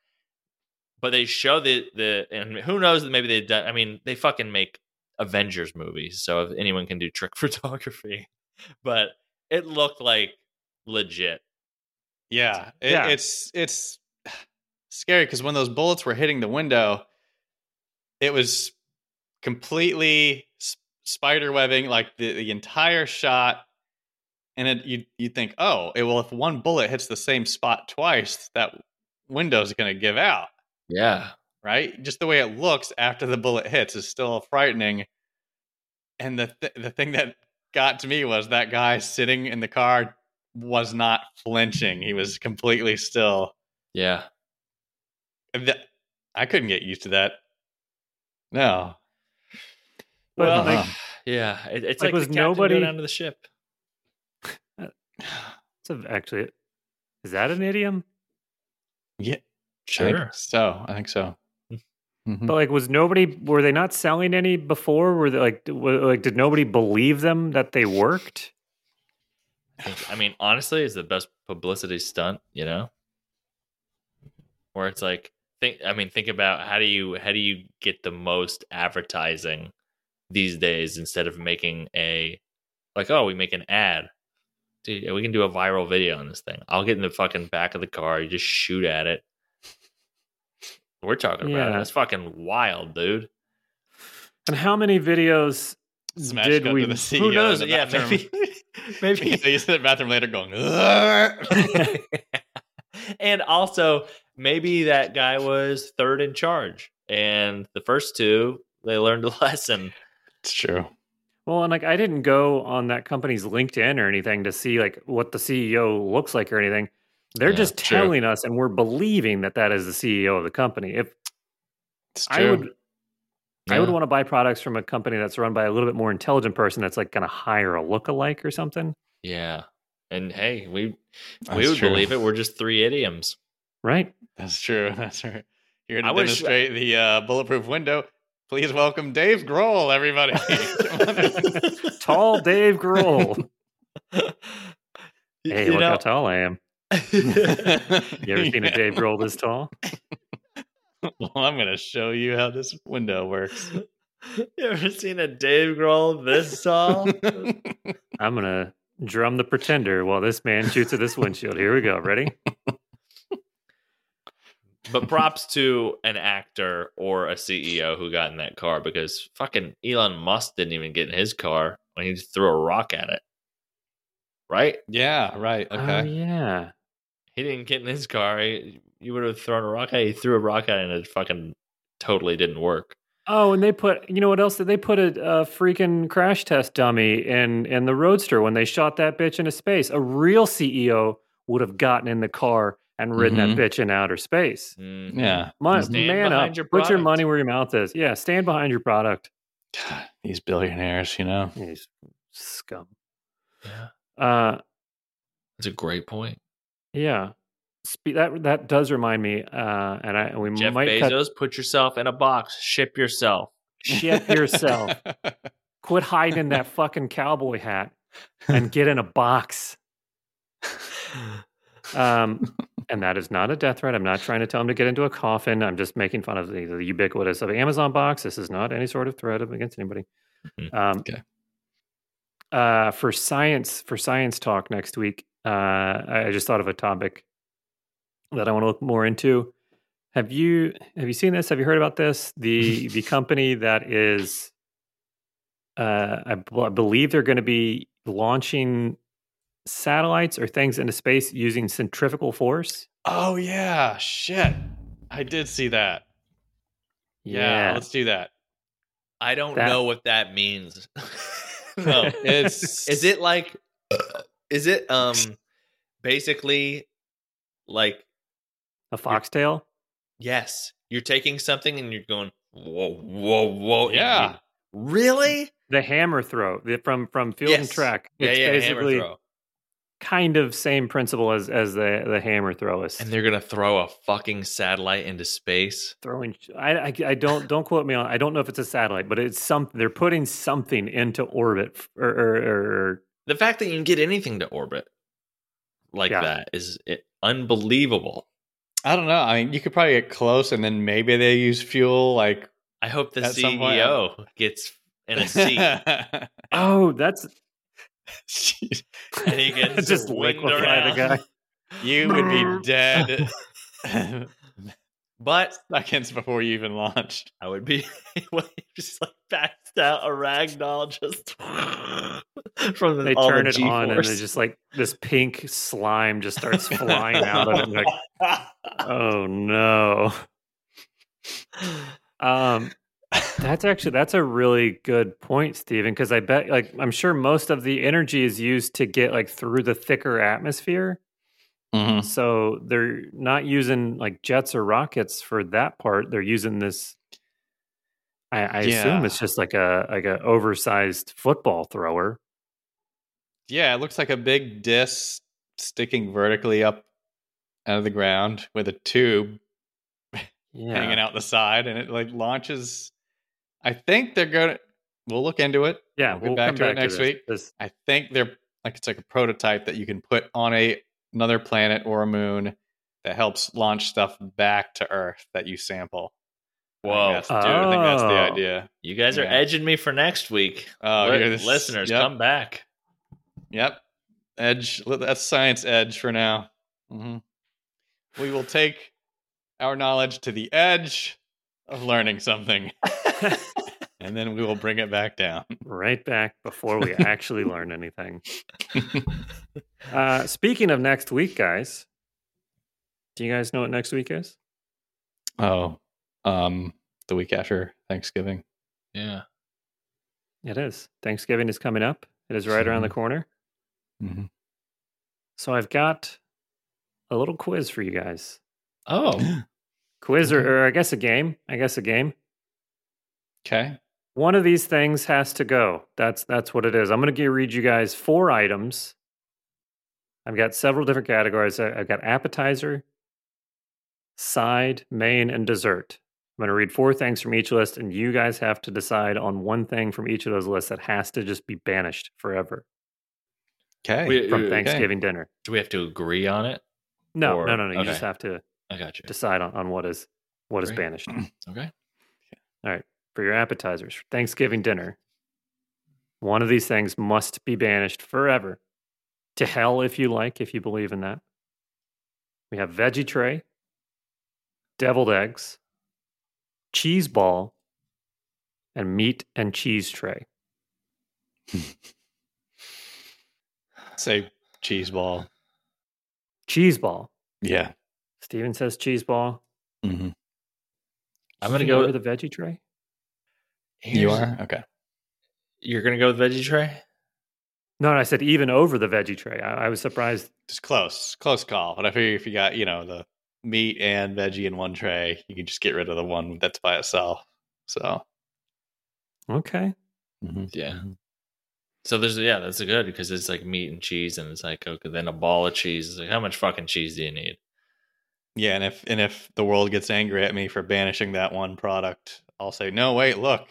But they show the the and who knows that maybe they've done. I mean, they fucking make Avengers movies, so if anyone can do trick photography, but it looked like legit. Yeah, it, Yeah. it's it's scary because when those bullets were hitting the window, it was completely s- spider webbing like the, the entire shot. And it, you you think, oh, it, well, if one bullet hits the same spot twice, that window's going to give out, Yeah, right? Just the way it looks after the bullet hits is still frightening. And the th- the thing that got to me was that guy sitting in the car was not flinching; he was completely still. yeah. Th- I couldn't get used to that. No. But, Well, like, yeah, it, it's like, like, was the nobody- go down to the ship. it's a, actually, is that an idiom? Yeah. I Sure. think so. I think so. Mhm. But like, was nobody? Were they not selling any before? Were they like, were, like, did nobody believe them that they worked? I, I mean, honestly, it's the best publicity stunt, you know. Where it's like, think. I mean, think about how do you how do you get the most advertising these days instead of making a like, oh, we make an ad. Dude, we can do a viral video on this thing. I'll get in the fucking back of the car. You just shoot at it. We're talking about it. That's fucking wild, dude. And how many videos Smash did we? to the CEO Who knows? the Yeah, bathroom. maybe. maybe Yeah, you sit in the bathroom later going, and also maybe that guy was third in charge and the first two they learned a lesson it's true. Well, and like I didn't go on that company's LinkedIn or anything to see like what the CEO looks like or anything. They're Yeah, just true. telling us, and we're believing that that is the CEO of the company. If It's I true. would, I would want to buy products from a company that's run by a little bit more intelligent person that's like going to hire a lookalike or something, yeah and hey we we would true. believe it we're just three idioms right? That's true. That's right. Here to I wish- demonstrate the uh, bulletproof window. Please welcome Dave Grohl, everybody. Come on in. Tall Dave Grohl. Hey, you look know- how tall I am. You ever seen a Dave Grohl this tall? well, I'm going to show you how this window works. you ever seen a Dave Grohl this tall? I'm gonna drum the pretender while this man shoots at this windshield. Here we go. Ready? but props to an actor or a CEO who got in that car because fucking Elon Musk didn't even get in his car when he just threw a rock at it. Right? yeah, right. Oh Okay. yeah. He didn't get in his car. He, you would have thrown a rock at. He threw a rock at it and it fucking totally didn't work. Oh, and they put you know what else did they put a, a freaking crash test dummy in in the Roadster when they shot that bitch into space? A real CEO would have gotten in the car and ridden Mhm. that bitch in outer space. Mhm. Yeah. Mon- Stand man up, your put your money where your mouth is. Yeah, stand behind your product. God, these billionaires, you know. He's scum. Yeah. Uh, That's a great point. Yeah. Spe- that that does remind me. Uh, and I we Jeff might cut, Bezos, put yourself in a box, ship yourself. ship yourself. Quit hiding in that fucking cowboy hat and get in a box. Um, and that is not a death threat. I'm not trying to tell him to get into a coffin. I'm just making fun of the, the ubiquitous of Amazon box. This is not any sort of threat against anybody. Mhm. Um, Okay. Uh, for science, for science talk next week, uh, I I just thought of a topic that I want to look more into. Have you have you seen this? Have you heard about this? The the company that is, uh, I, b- I believe they're going to be launching satellites or things into space using centrifugal force. oh yeah, shit. I did see that. Yeah, let's do that. I don't That- know what that means. no. It's Is it like is it um basically like a foxtail. yes, you're taking something and you're going whoa whoa whoa Yeah. really? The hammer throw the, from from field and track. Yeah, It's yeah, hammer basically kind of same principle as as the the hammer throw is. And they're going to throw a fucking satellite into space. throwing I, I I don't don't quote me on I don't know if it's a satellite, but it's something they're putting something into orbit f- or or, or The fact that you can get anything to orbit like Yeah. that is it, unbelievable. I don't know. I mean, you could probably get close, and then maybe they use fuel like I hope the At some CEO gets in a seat oh that's Jeez. and he gets just winged liquefy the guy. you would be dead But seconds before you even launched. I would be just like passed out a ragdoll just from the, They turn the it on and G-force. they just like this pink slime just starts flying out of it. Like, oh no. Um, that's actually that's a really good point, Stephen. Because I bet, like, I'm sure most of the energy is used to get like through the thicker atmosphere. Mhm. So they're not using like jets or rockets for that part. They're using this. I, I assume it's just like a like a oversized football thrower. Yeah, it looks like a big disc sticking vertically up out of the ground with a tube Yeah, hanging out the side, and it like launches. I think they're gonna. We'll look into it. yeah. We'll get We'll back come to it next this. week. This- I think they're like it's like a prototype that you can put on a another planet or a moon that helps launch stuff back to Earth that you sample. I think Whoa. that's, dude, I think that's the Oh. idea. You guys are Yeah. edging me for next week. Oh, Li- this- listeners, yep. come back. Yep. Edge. That's science edge for now. hmm We will take our knowledge to the edge of learning something, and then we will bring it back down. right back before we actually learn anything. Uh, speaking of next week, guys, do you guys know what next week is? Oh, um, the week after Thanksgiving. Yeah. It is. Thanksgiving is coming up. It is right around the corner. hmm So I've got a little quiz for you guys. Oh. Quiz or, or I guess a game. I guess a game. Okay. One of these things has to go. That's that's what it is. I'm going to read you guys four items. I've got several different categories. I- I've got appetizer, side, main, and dessert. I'm going to read four things from each list, and you guys have to decide on one thing from each of those lists that has to just be banished forever Okay. We- from okay. Thanksgiving dinner. Do we have to agree on it? No, Or- no, no, no. You okay. just have to I got you. decide on, on what is. What is Great. banished? Okay. For your appetizers, for Thanksgiving dinner, one of these things must be banished forever. To hell, if you like, if you believe in that. We have veggie tray, deviled eggs, cheese ball, and meat and cheese tray. Say cheese ball. Cheese ball. Yeah. Steven says cheese ball. Mm-hmm. I'm gonna go over with the veggie tray. You are okay. You're gonna go with veggie tray. No, I said even over the veggie tray. I, I was surprised. Just close, close call. But I figure if you got you know the meat and veggie in one tray, you can just get rid of the one that's by itself. So Okay. Mm-hmm. Yeah. So there's yeah, that's a good because it's like meat and cheese, and it's like okay, then a ball of cheese. It's like how much fucking cheese do you need? yeah, and if and if the world gets angry at me for banishing that one product, I'll say no. Wait, look,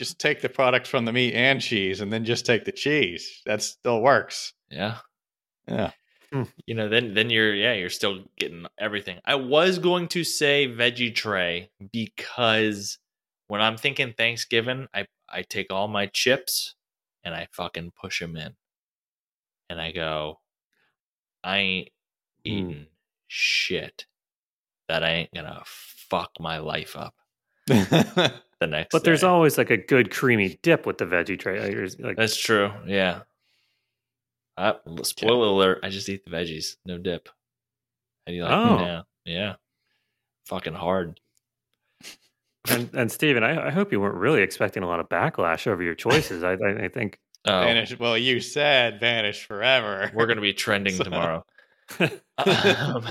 just take the product from the meat and cheese, and then just take the cheese. That still works. Yeah. Yeah. You know, then then you're yeah, you're still getting everything. I was going to say veggie tray because when I'm thinking Thanksgiving, I I take all my chips and I fucking push them in, and I go, I ain't Hmm. eating shit that I ain't gonna fuck my life up. the next. But there's always like a good creamy dip with the veggie tray. Like, That's true. Yeah. Uh, spoiler alert! I just eat the veggies, no dip. How do you like? Oh. Yeah, yeah. Fucking hard. and and Steven, I, I hope you weren't really expecting a lot of backlash over your choices. I I, I think Oh, Vanish. Well, you said vanish forever. we're gonna be trending So- tomorrow. Um, uh,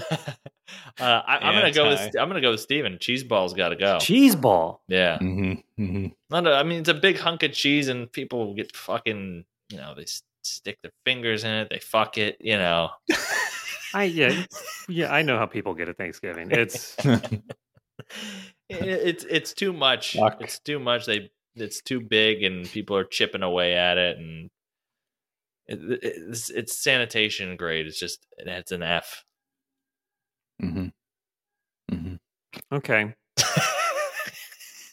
I, I'm gonna go with I'm gonna go with Steven. Cheese balls got to go. cheese ball. Yeah. hmm hmm Not a, I mean, it's a big hunk of cheese, and people get fucking. You know, they s- stick their fingers in it. They fuck it. You know. I yeah yeah I know how people get at Thanksgiving. It's It- it's it's too much. Fuck. It's too much. They it's too big, and people are chipping away at it, and it, it's, it's sanitation grade. It's just it's an F. hmm hmm okay.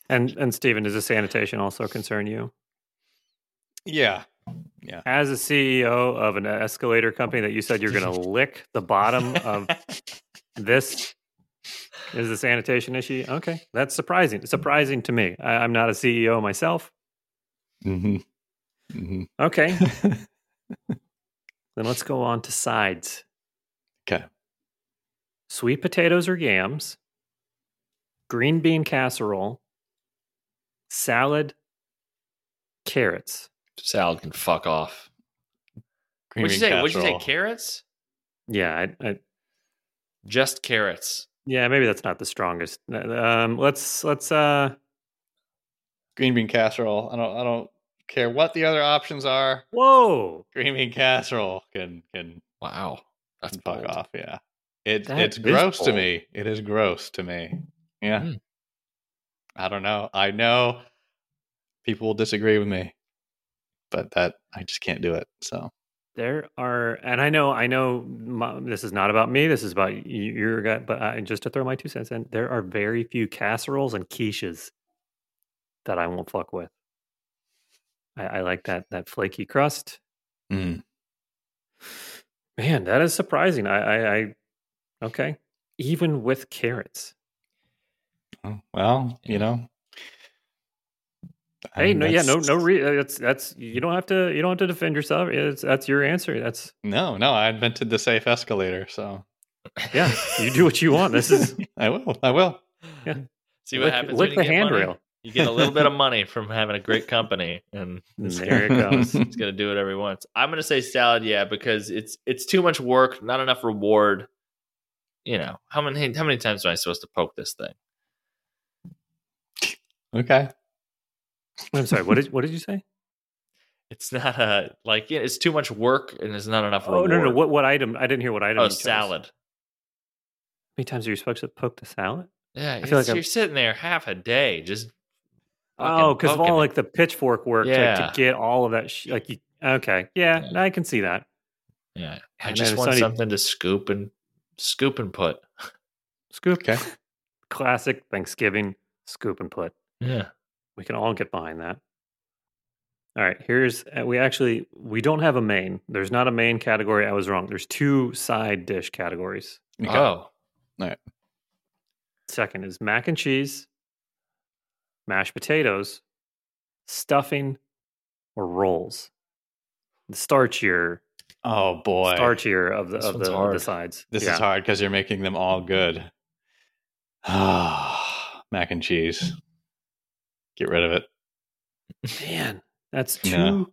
And and Steven, does the sanitation also concern you? Yeah. Yeah. As a CEO of an escalator company that you said you're going to lick the bottom of this is the sanitation issue. Okay, that's surprising. Surprising to me. I, I'm not a CEO myself. hmm hmm Okay, then let's go on to sides. Okay. Sweet potatoes or yams, green bean casserole, salad, carrots. Salad can fuck off. Cream What'd you bean say? What'd you say? Carrots? Yeah, I, I, Just carrots. yeah, maybe that's not the strongest. Um, let's let's uh Green bean casserole. I don't. I don't care what the other options are. whoa. Green bean casserole can can Wow, that's fuck bold. off. Yeah. It That it's is gross to me. It is gross to me. Yeah. Mm. I don't know. I know people will disagree with me, but that I just can't do it. So There are, and I know, I know, my, this is not about me. This is about y- your guy. But I, just to throw my two cents in, there are very few casseroles and quiches that I won't fuck with. I, I like that that flaky crust. mm. Man, that is surprising. I, I, I okay, even with carrots. Oh, well, you know. I Hey, mean, no, yeah, no, no. Re- uh, that's that's you don't have to you don't have to defend yourself. It's that's your answer. That's No, no. I invented the safe escalator, so yeah. You do what you want. This is I will. I will. Yeah, See what lick, happens lick the handrail. You get a little bit of money from having a great company, and And it's it goes. It's gonna do it every once. I'm gonna say salad, yeah, because it's it's too much work, not enough reward. You know how many how many times am I supposed to poke this thing? Okay. I'm sorry. What did what did you say? It's not a like yeah, it's too much work and there's not enough. Oh no no what what item? I didn't hear what item. Oh, you chose. salad. How many times are you supposed to poke the salad? Yeah, I feel like it's- I'm- you're sitting there half a day just. Oh, because of all like the pitchfork work to, Yeah. to get all of that. Sh- like you, okay, yeah, Yeah. I can see that. yeah, I And just want Sonny- something to scoop and scoop and put. Scoop. Okay. classic Thanksgiving scoop and put. Yeah. We can all get behind that. All right, here's uh, we actually we don't have a main. There's not a main category. I was wrong. There's two side dish categories. Okay. Oh. Second is mac and cheese, mashed potatoes, stuffing, or rolls. The starchier, Oh boy. starchier of the This of the, of the sides. This Yeah. is hard because you're making them all good. Ah, mac and cheese. Get rid of it. Man, that's two Yeah.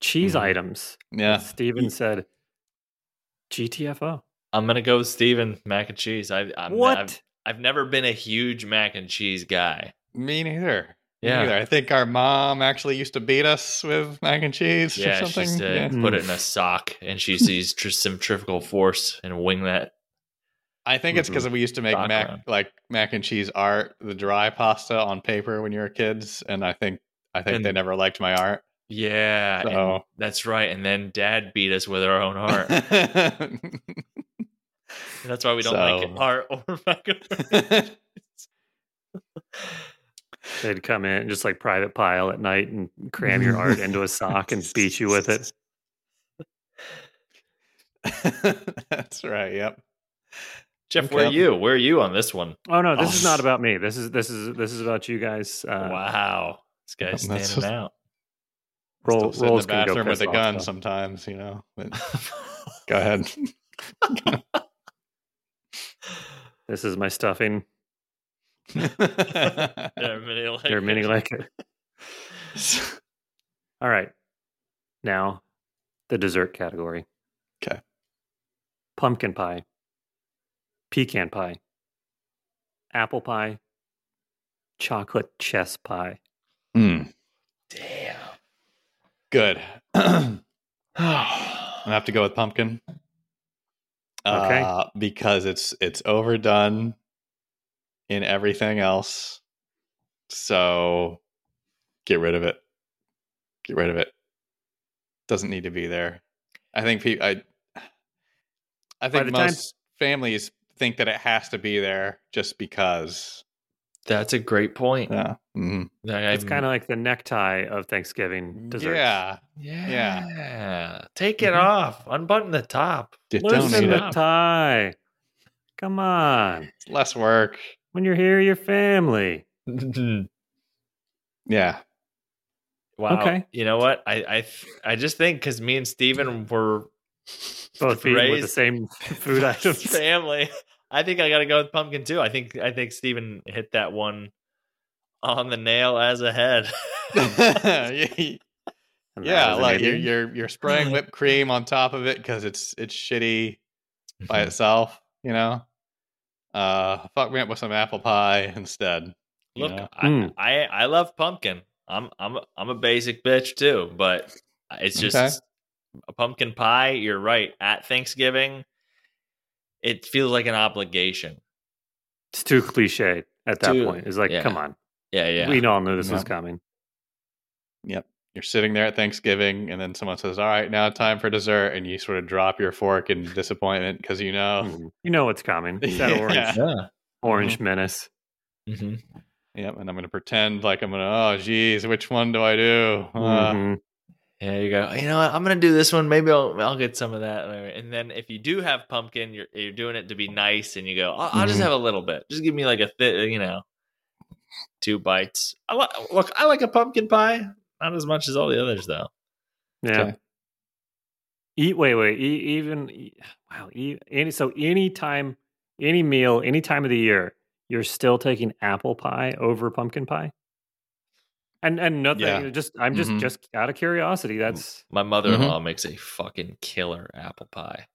cheese Mhm. items. Yeah. Steven said GTFO. I'm gonna go with Steven mac and cheese. I I'm, what? I've, I've never been a huge mac and cheese guy. Me neither. Me Yeah. neither. I think our mom actually used to beat us with mac and cheese Yeah, or she something. used to Yeah. put it in hmm. a sock, and she sees tr- centrifugal force and wing that. I think it's because mm-hmm. we used to make mac around. like mac and cheese art, the dry pasta on paper when you were kids, and I think I think they never liked my art. Yeah, So that's right. And then Dad beat us with our own art. That's why we don't like art or macaroni. They'd come in and just like private pile at night and cram your art into a sock and beat you with it. That's right. Yep. Jeff, where are you? Where are you on this one? Oh no, this is Oh. not about me. This is this is this is about you guys. Uh, wow, this guy's standing just- out. Roll, Still sit in the bathroom with a gun though. sometimes, you know. But go ahead. This is my stuffing. There are many like There are many it. like it. All right, now the dessert category. Okay. Pumpkin pie, pecan pie, apple pie, chocolate chess pie. Mm, Damn. good. I'm gonna have to go with pumpkin. Okay. Uh, because it's it's overdone in everything else. So get rid of it. Get rid of it. Doesn't need to be there. I think pe- I I think the time- most families think that it has to be there just because. That's a great point. Yeah. Mhm. It's kind of like the necktie of Thanksgiving desserts. Yeah. yeah. Take it Mhm. off. Unbutton the top. You Loosen the up. tie. Come on. It's less work. When you're here, your family. Yeah. wow. Okay. You know what? I I I just think because me and Steven were Both eating with the same food items. family. I think I got to go with pumpkin too. I think I think Steven hit that one on the nail as a head. yeah, And that was an like you're you're you're spraying whipped cream on top of it because it's it's shitty by Mm-hmm. itself, you know. Uh, fuck me up with some apple pie instead. you Look, know? I, Mm. I I love pumpkin. I'm I'm a, I'm a basic bitch too, but it's just Okay. a pumpkin pie. You're right. At Thanksgiving, it feels like an obligation. It's too cliche at that Too- point. It's like, yeah. come on. Yeah, yeah. We all knew this was Yeah. coming. You're sitting there at Thanksgiving, and then someone says, "All right, now time for dessert," and you sort of drop your fork in disappointment because you know, Mhm. You know what's coming. It's that Yeah. orange, yeah. orange menace. hmm yep. And I'm gonna pretend like I'm gonna, oh, geez, which one do I do? Uh, Mhm. Yeah, you go. You know what? I'm gonna do this one. Maybe I'll I'll get some of that. And then if you do have pumpkin, you're you're doing it to be nice, and you go, I'll, I'll just Mhm. have a little bit. Just give me like a th- you know, two bites. I li- look. I like a pumpkin pie, not as much as all the others though. Yeah. Okay. Eat. Wait, wait. E- even e- wow. E- any so any time, any meal, any time of the year, you're still taking apple pie over pumpkin pie. And and nothing. Yeah. Just I'm just Mhm. just out of curiosity. That's My mother-in-law makes a fucking killer apple pie.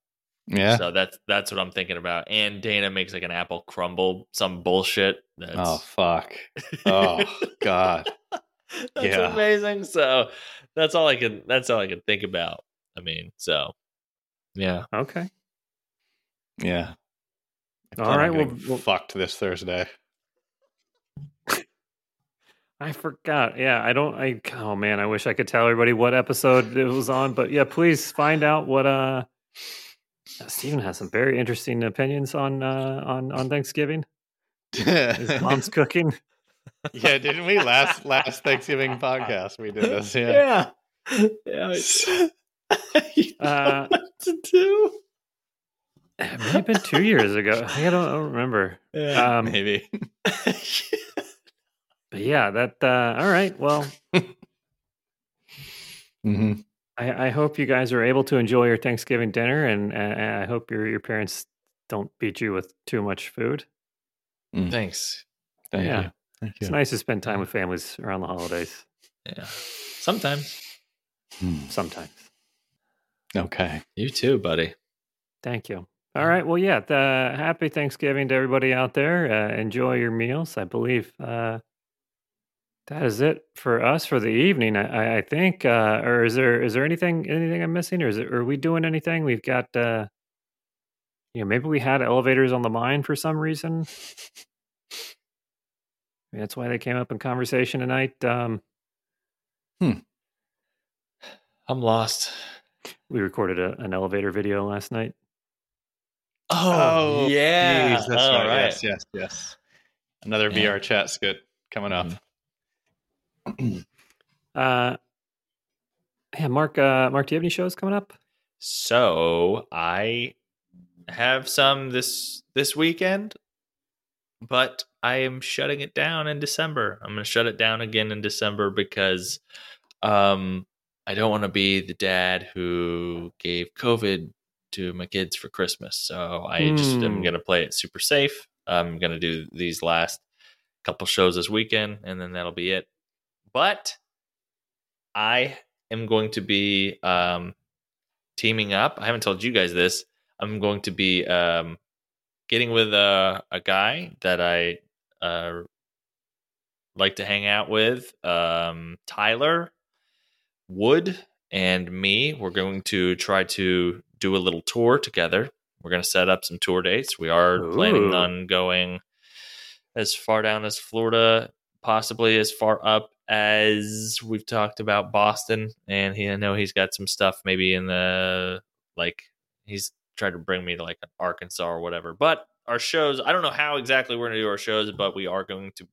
yeah. So that's that's what I'm thinking about. And Dana makes like an apple crumble, some bullshit. That's Oh fuck. Oh god. that's Yeah. amazing. So that's all I can that's all I can think about. I mean, so yeah. okay. Yeah. All right, we'll, on right, well- getting fucked this Thursday. I forgot. Yeah, I don't. I oh man, I wish I could tell everybody what episode it was on. But yeah, please find out what. uh Stephen has some very interesting opinions on uh on on Thanksgiving. His mom's cooking. Yeah, didn't we last last Thanksgiving podcast? We did this. Yeah. yeah. Uh, what to do? It may have been two years ago. I don't, I don't remember. Yeah. Um, Maybe. but yeah, that. Uh, all right. Well, hmm I, I hope you guys are able to enjoy your Thanksgiving dinner, and, and I hope your your parents don't beat you with too much food. Thanks. Thank Yeah. you. Thank It's nice to spend time with families around the holidays. Yeah. Sometimes. Hmm. Sometimes. Okay. You too, buddy. Thank you. All right. Well, yeah. The, happy Thanksgiving to everybody out there. Uh, enjoy your meals. I believe uh, that is it for us for the evening. I, I- I think. Uh, or is there is there anything anything I'm missing, or is it, are we doing anything? We've got. Uh, you know, maybe we had elevators on the mind for some reason. Maybe that's why they came up in conversation tonight. Um, hmm. I'm lost. we recorded a, an elevator video last night. Oh, yeah. Jeez, that's All right. right. Yes, yes, yes. Another Yeah. VR chat skit coming up. Uh, yeah, Mark. Uh, Mark, do you have any shows coming up? So I have some this this weekend, but I am shutting it down in December. I'm going to shut it down again in December because um, I don't want to be the dad who gave COVID to my kids for Christmas. So I just am Hmm. going to play it super safe. I'm going to do these last couple shows this weekend, and then that'll be it. But I am going to be um, teaming up. I haven't told you guys this. I'm going to be um, getting with a, a guy that I uh, like to hang out with, um, Tyler Wood and me. We're going to try to do a little tour together. We're going to set up some tour dates. We are planning on going as far down as Florida, possibly as far up as we've talked about Boston. And he, I know he's got some stuff maybe in the like he's tried to bring me to like Arkansas or whatever. But our shows, I don't know how exactly we're going to do our shows, but we are going to.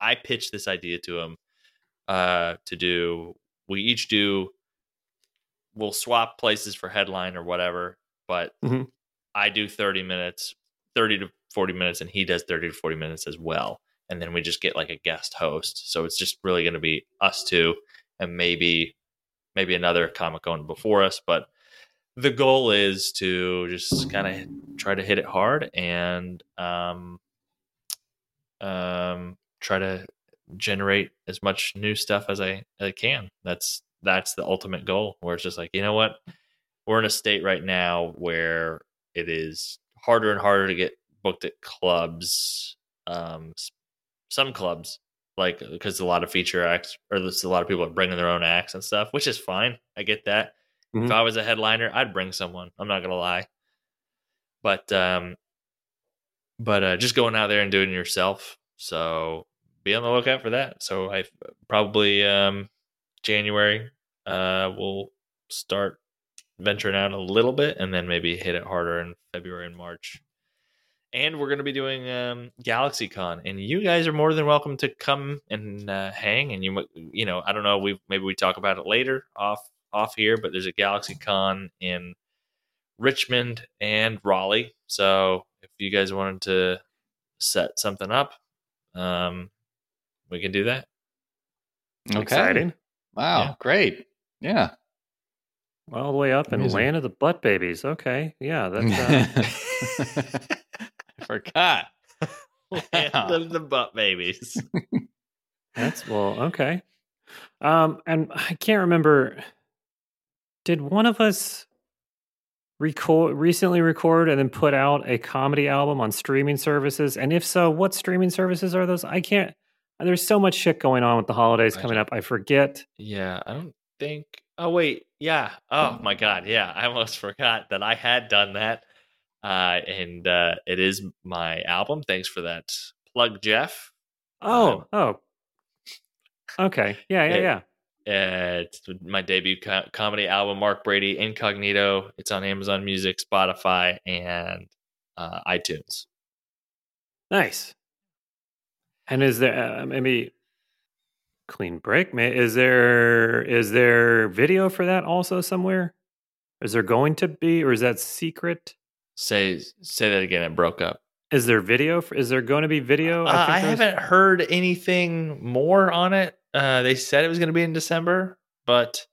I pitched this idea to him uh, to do. We each do. We'll swap places for headline or whatever, but Mhm. I do thirty minutes, thirty to forty minutes, and he does thirty to forty minutes as well. And then we just get like a guest host, so it's just really going to be us two, and maybe maybe another comic going before us, but the goal is to just kind of try to hit it hard and um, um, try to generate as much new stuff as I, I can. That's that's the ultimate goal. Where it's just like you know what, we're in a state right now where it is harder and harder to get booked at clubs. Um, some clubs like because a lot of feature acts or a lot of people are bringing their own acts and stuff, which is fine. I get that. If Mhm. I was a headliner, I'd bring someone. I'm not gonna lie. But um, but uh, just going out there and doing it yourself. So be on the lookout for that. So I probably um January uh we'll start venturing out a little bit and then maybe hit it harder in February and March. And we're going to be doing um, GalaxyCon, and you guys are more than welcome to come and uh, hang. And you, you know, I don't know, we maybe we talk about it later off off here, but there's a Galaxy Con in Richmond and Raleigh. So if you guys wanted to set something up, um, we can do that. Okay. Exciting. Wow. Yeah. Great. Yeah. All the way up in Amazing. land of the butt babies. Okay. Yeah. That's, uh, I forgot. Land of the butt babies. that's well, okay. Um, and I can't remember. Did one of us record recently record and then put out a comedy album on streaming services? And if so, what streaming services are those? I can't. There's so much shit going on with the holidays I coming up. I forget. Yeah, I don't think. Oh wait, yeah. Oh my god, yeah. I almost forgot that I had done that. Uh, and uh, it is my album. Thanks for that plug, Jeff. Oh, Um, oh. Okay. Yeah, yeah, it- yeah. Uh, it's my debut co- comedy album, Mark Brady Incognito. It's on Amazon Music, Spotify, and uh, iTunes. Nice. And is there uh, maybe clean break? May is there is there video for that also somewhere? Is there going to be, or is that secret? Say say that again. It broke up. Is there video? For, is there going to be video? Uh, I, haven't heard anything more on it. Uh, they said it was going to be in December, but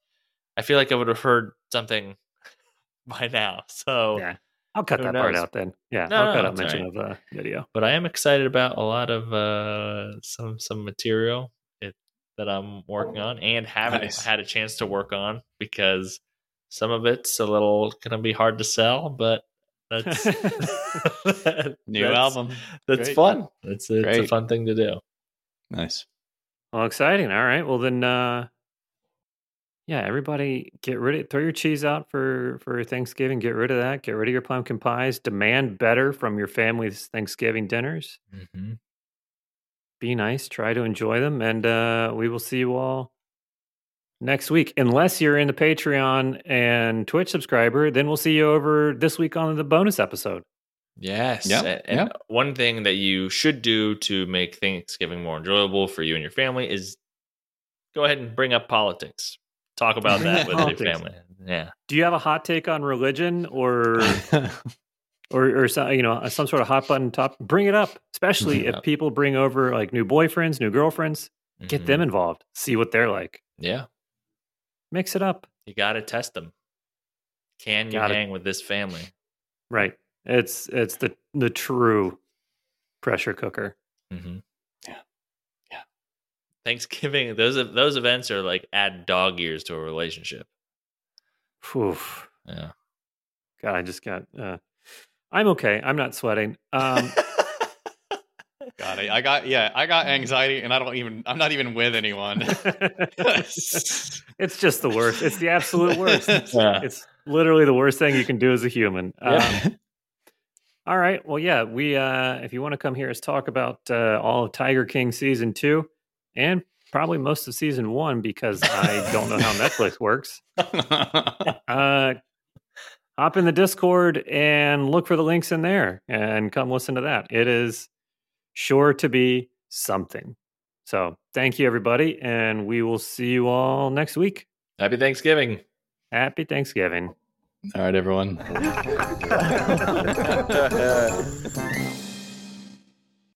I feel like I would have heard something by now. So, Yeah. I'll cut Who that part out then. Yeah, No, I'll no, cut out it's mention of the video. but I am excited about a lot of uh, some some material it, that I'm working on and haven't Nice. had a chance to work on because some of it's a little going to be hard to sell, but that's New that's- album. That's Great. fun. It's it's a fun thing to do. Nice. Well, exciting. All right. Well, then, uh, yeah, everybody get rid of throw your cheese out for for Thanksgiving. Get rid of that. Get rid of your pumpkin pies. Demand better from your family's Thanksgiving dinners. Mm-hmm. Be nice. Try to enjoy them, and uh, we will see you all next week. Unless you're in the Patreon and Twitch subscriber, then we'll see you over this week on the bonus episode. Yes. Yeah, a- And yeah. one thing that you should do to make Thanksgiving more enjoyable for you and your family is go ahead and bring up politics. Talk about that with politics. your family. Yeah. Do you have a hot take on religion or? or or some, you know some sort of hot button top bring it up especially Yeah. if people bring over like new boyfriends new girlfriends get Mhm. them involved see what they're like Yeah. mix it up You got to test them. Can you Got it. hang with this family? right it's it's the the true pressure cooker Mm-hmm. Yeah. Yeah. Thanksgiving, those those events are like add dog years to a relationship. Oof. Yeah. god i just got uh i'm okay i'm not sweating um got it. I got yeah. I got anxiety, and I don't even. I'm not even with anyone. it's just the worst it's the absolute worst Yeah. it's literally the worst thing you can do as a human um, Yeah. All right. Well, yeah, we uh if you want to come here, let's talk about uh, all of Tiger King season two and probably most of season one because I don't know how Netflix works. Uh hop in the Discord and look for the links in there and come listen to that. It is sure to be something. So thank you everybody, and we will see you all next week. Happy Thanksgiving. Happy Thanksgiving. All right, everyone.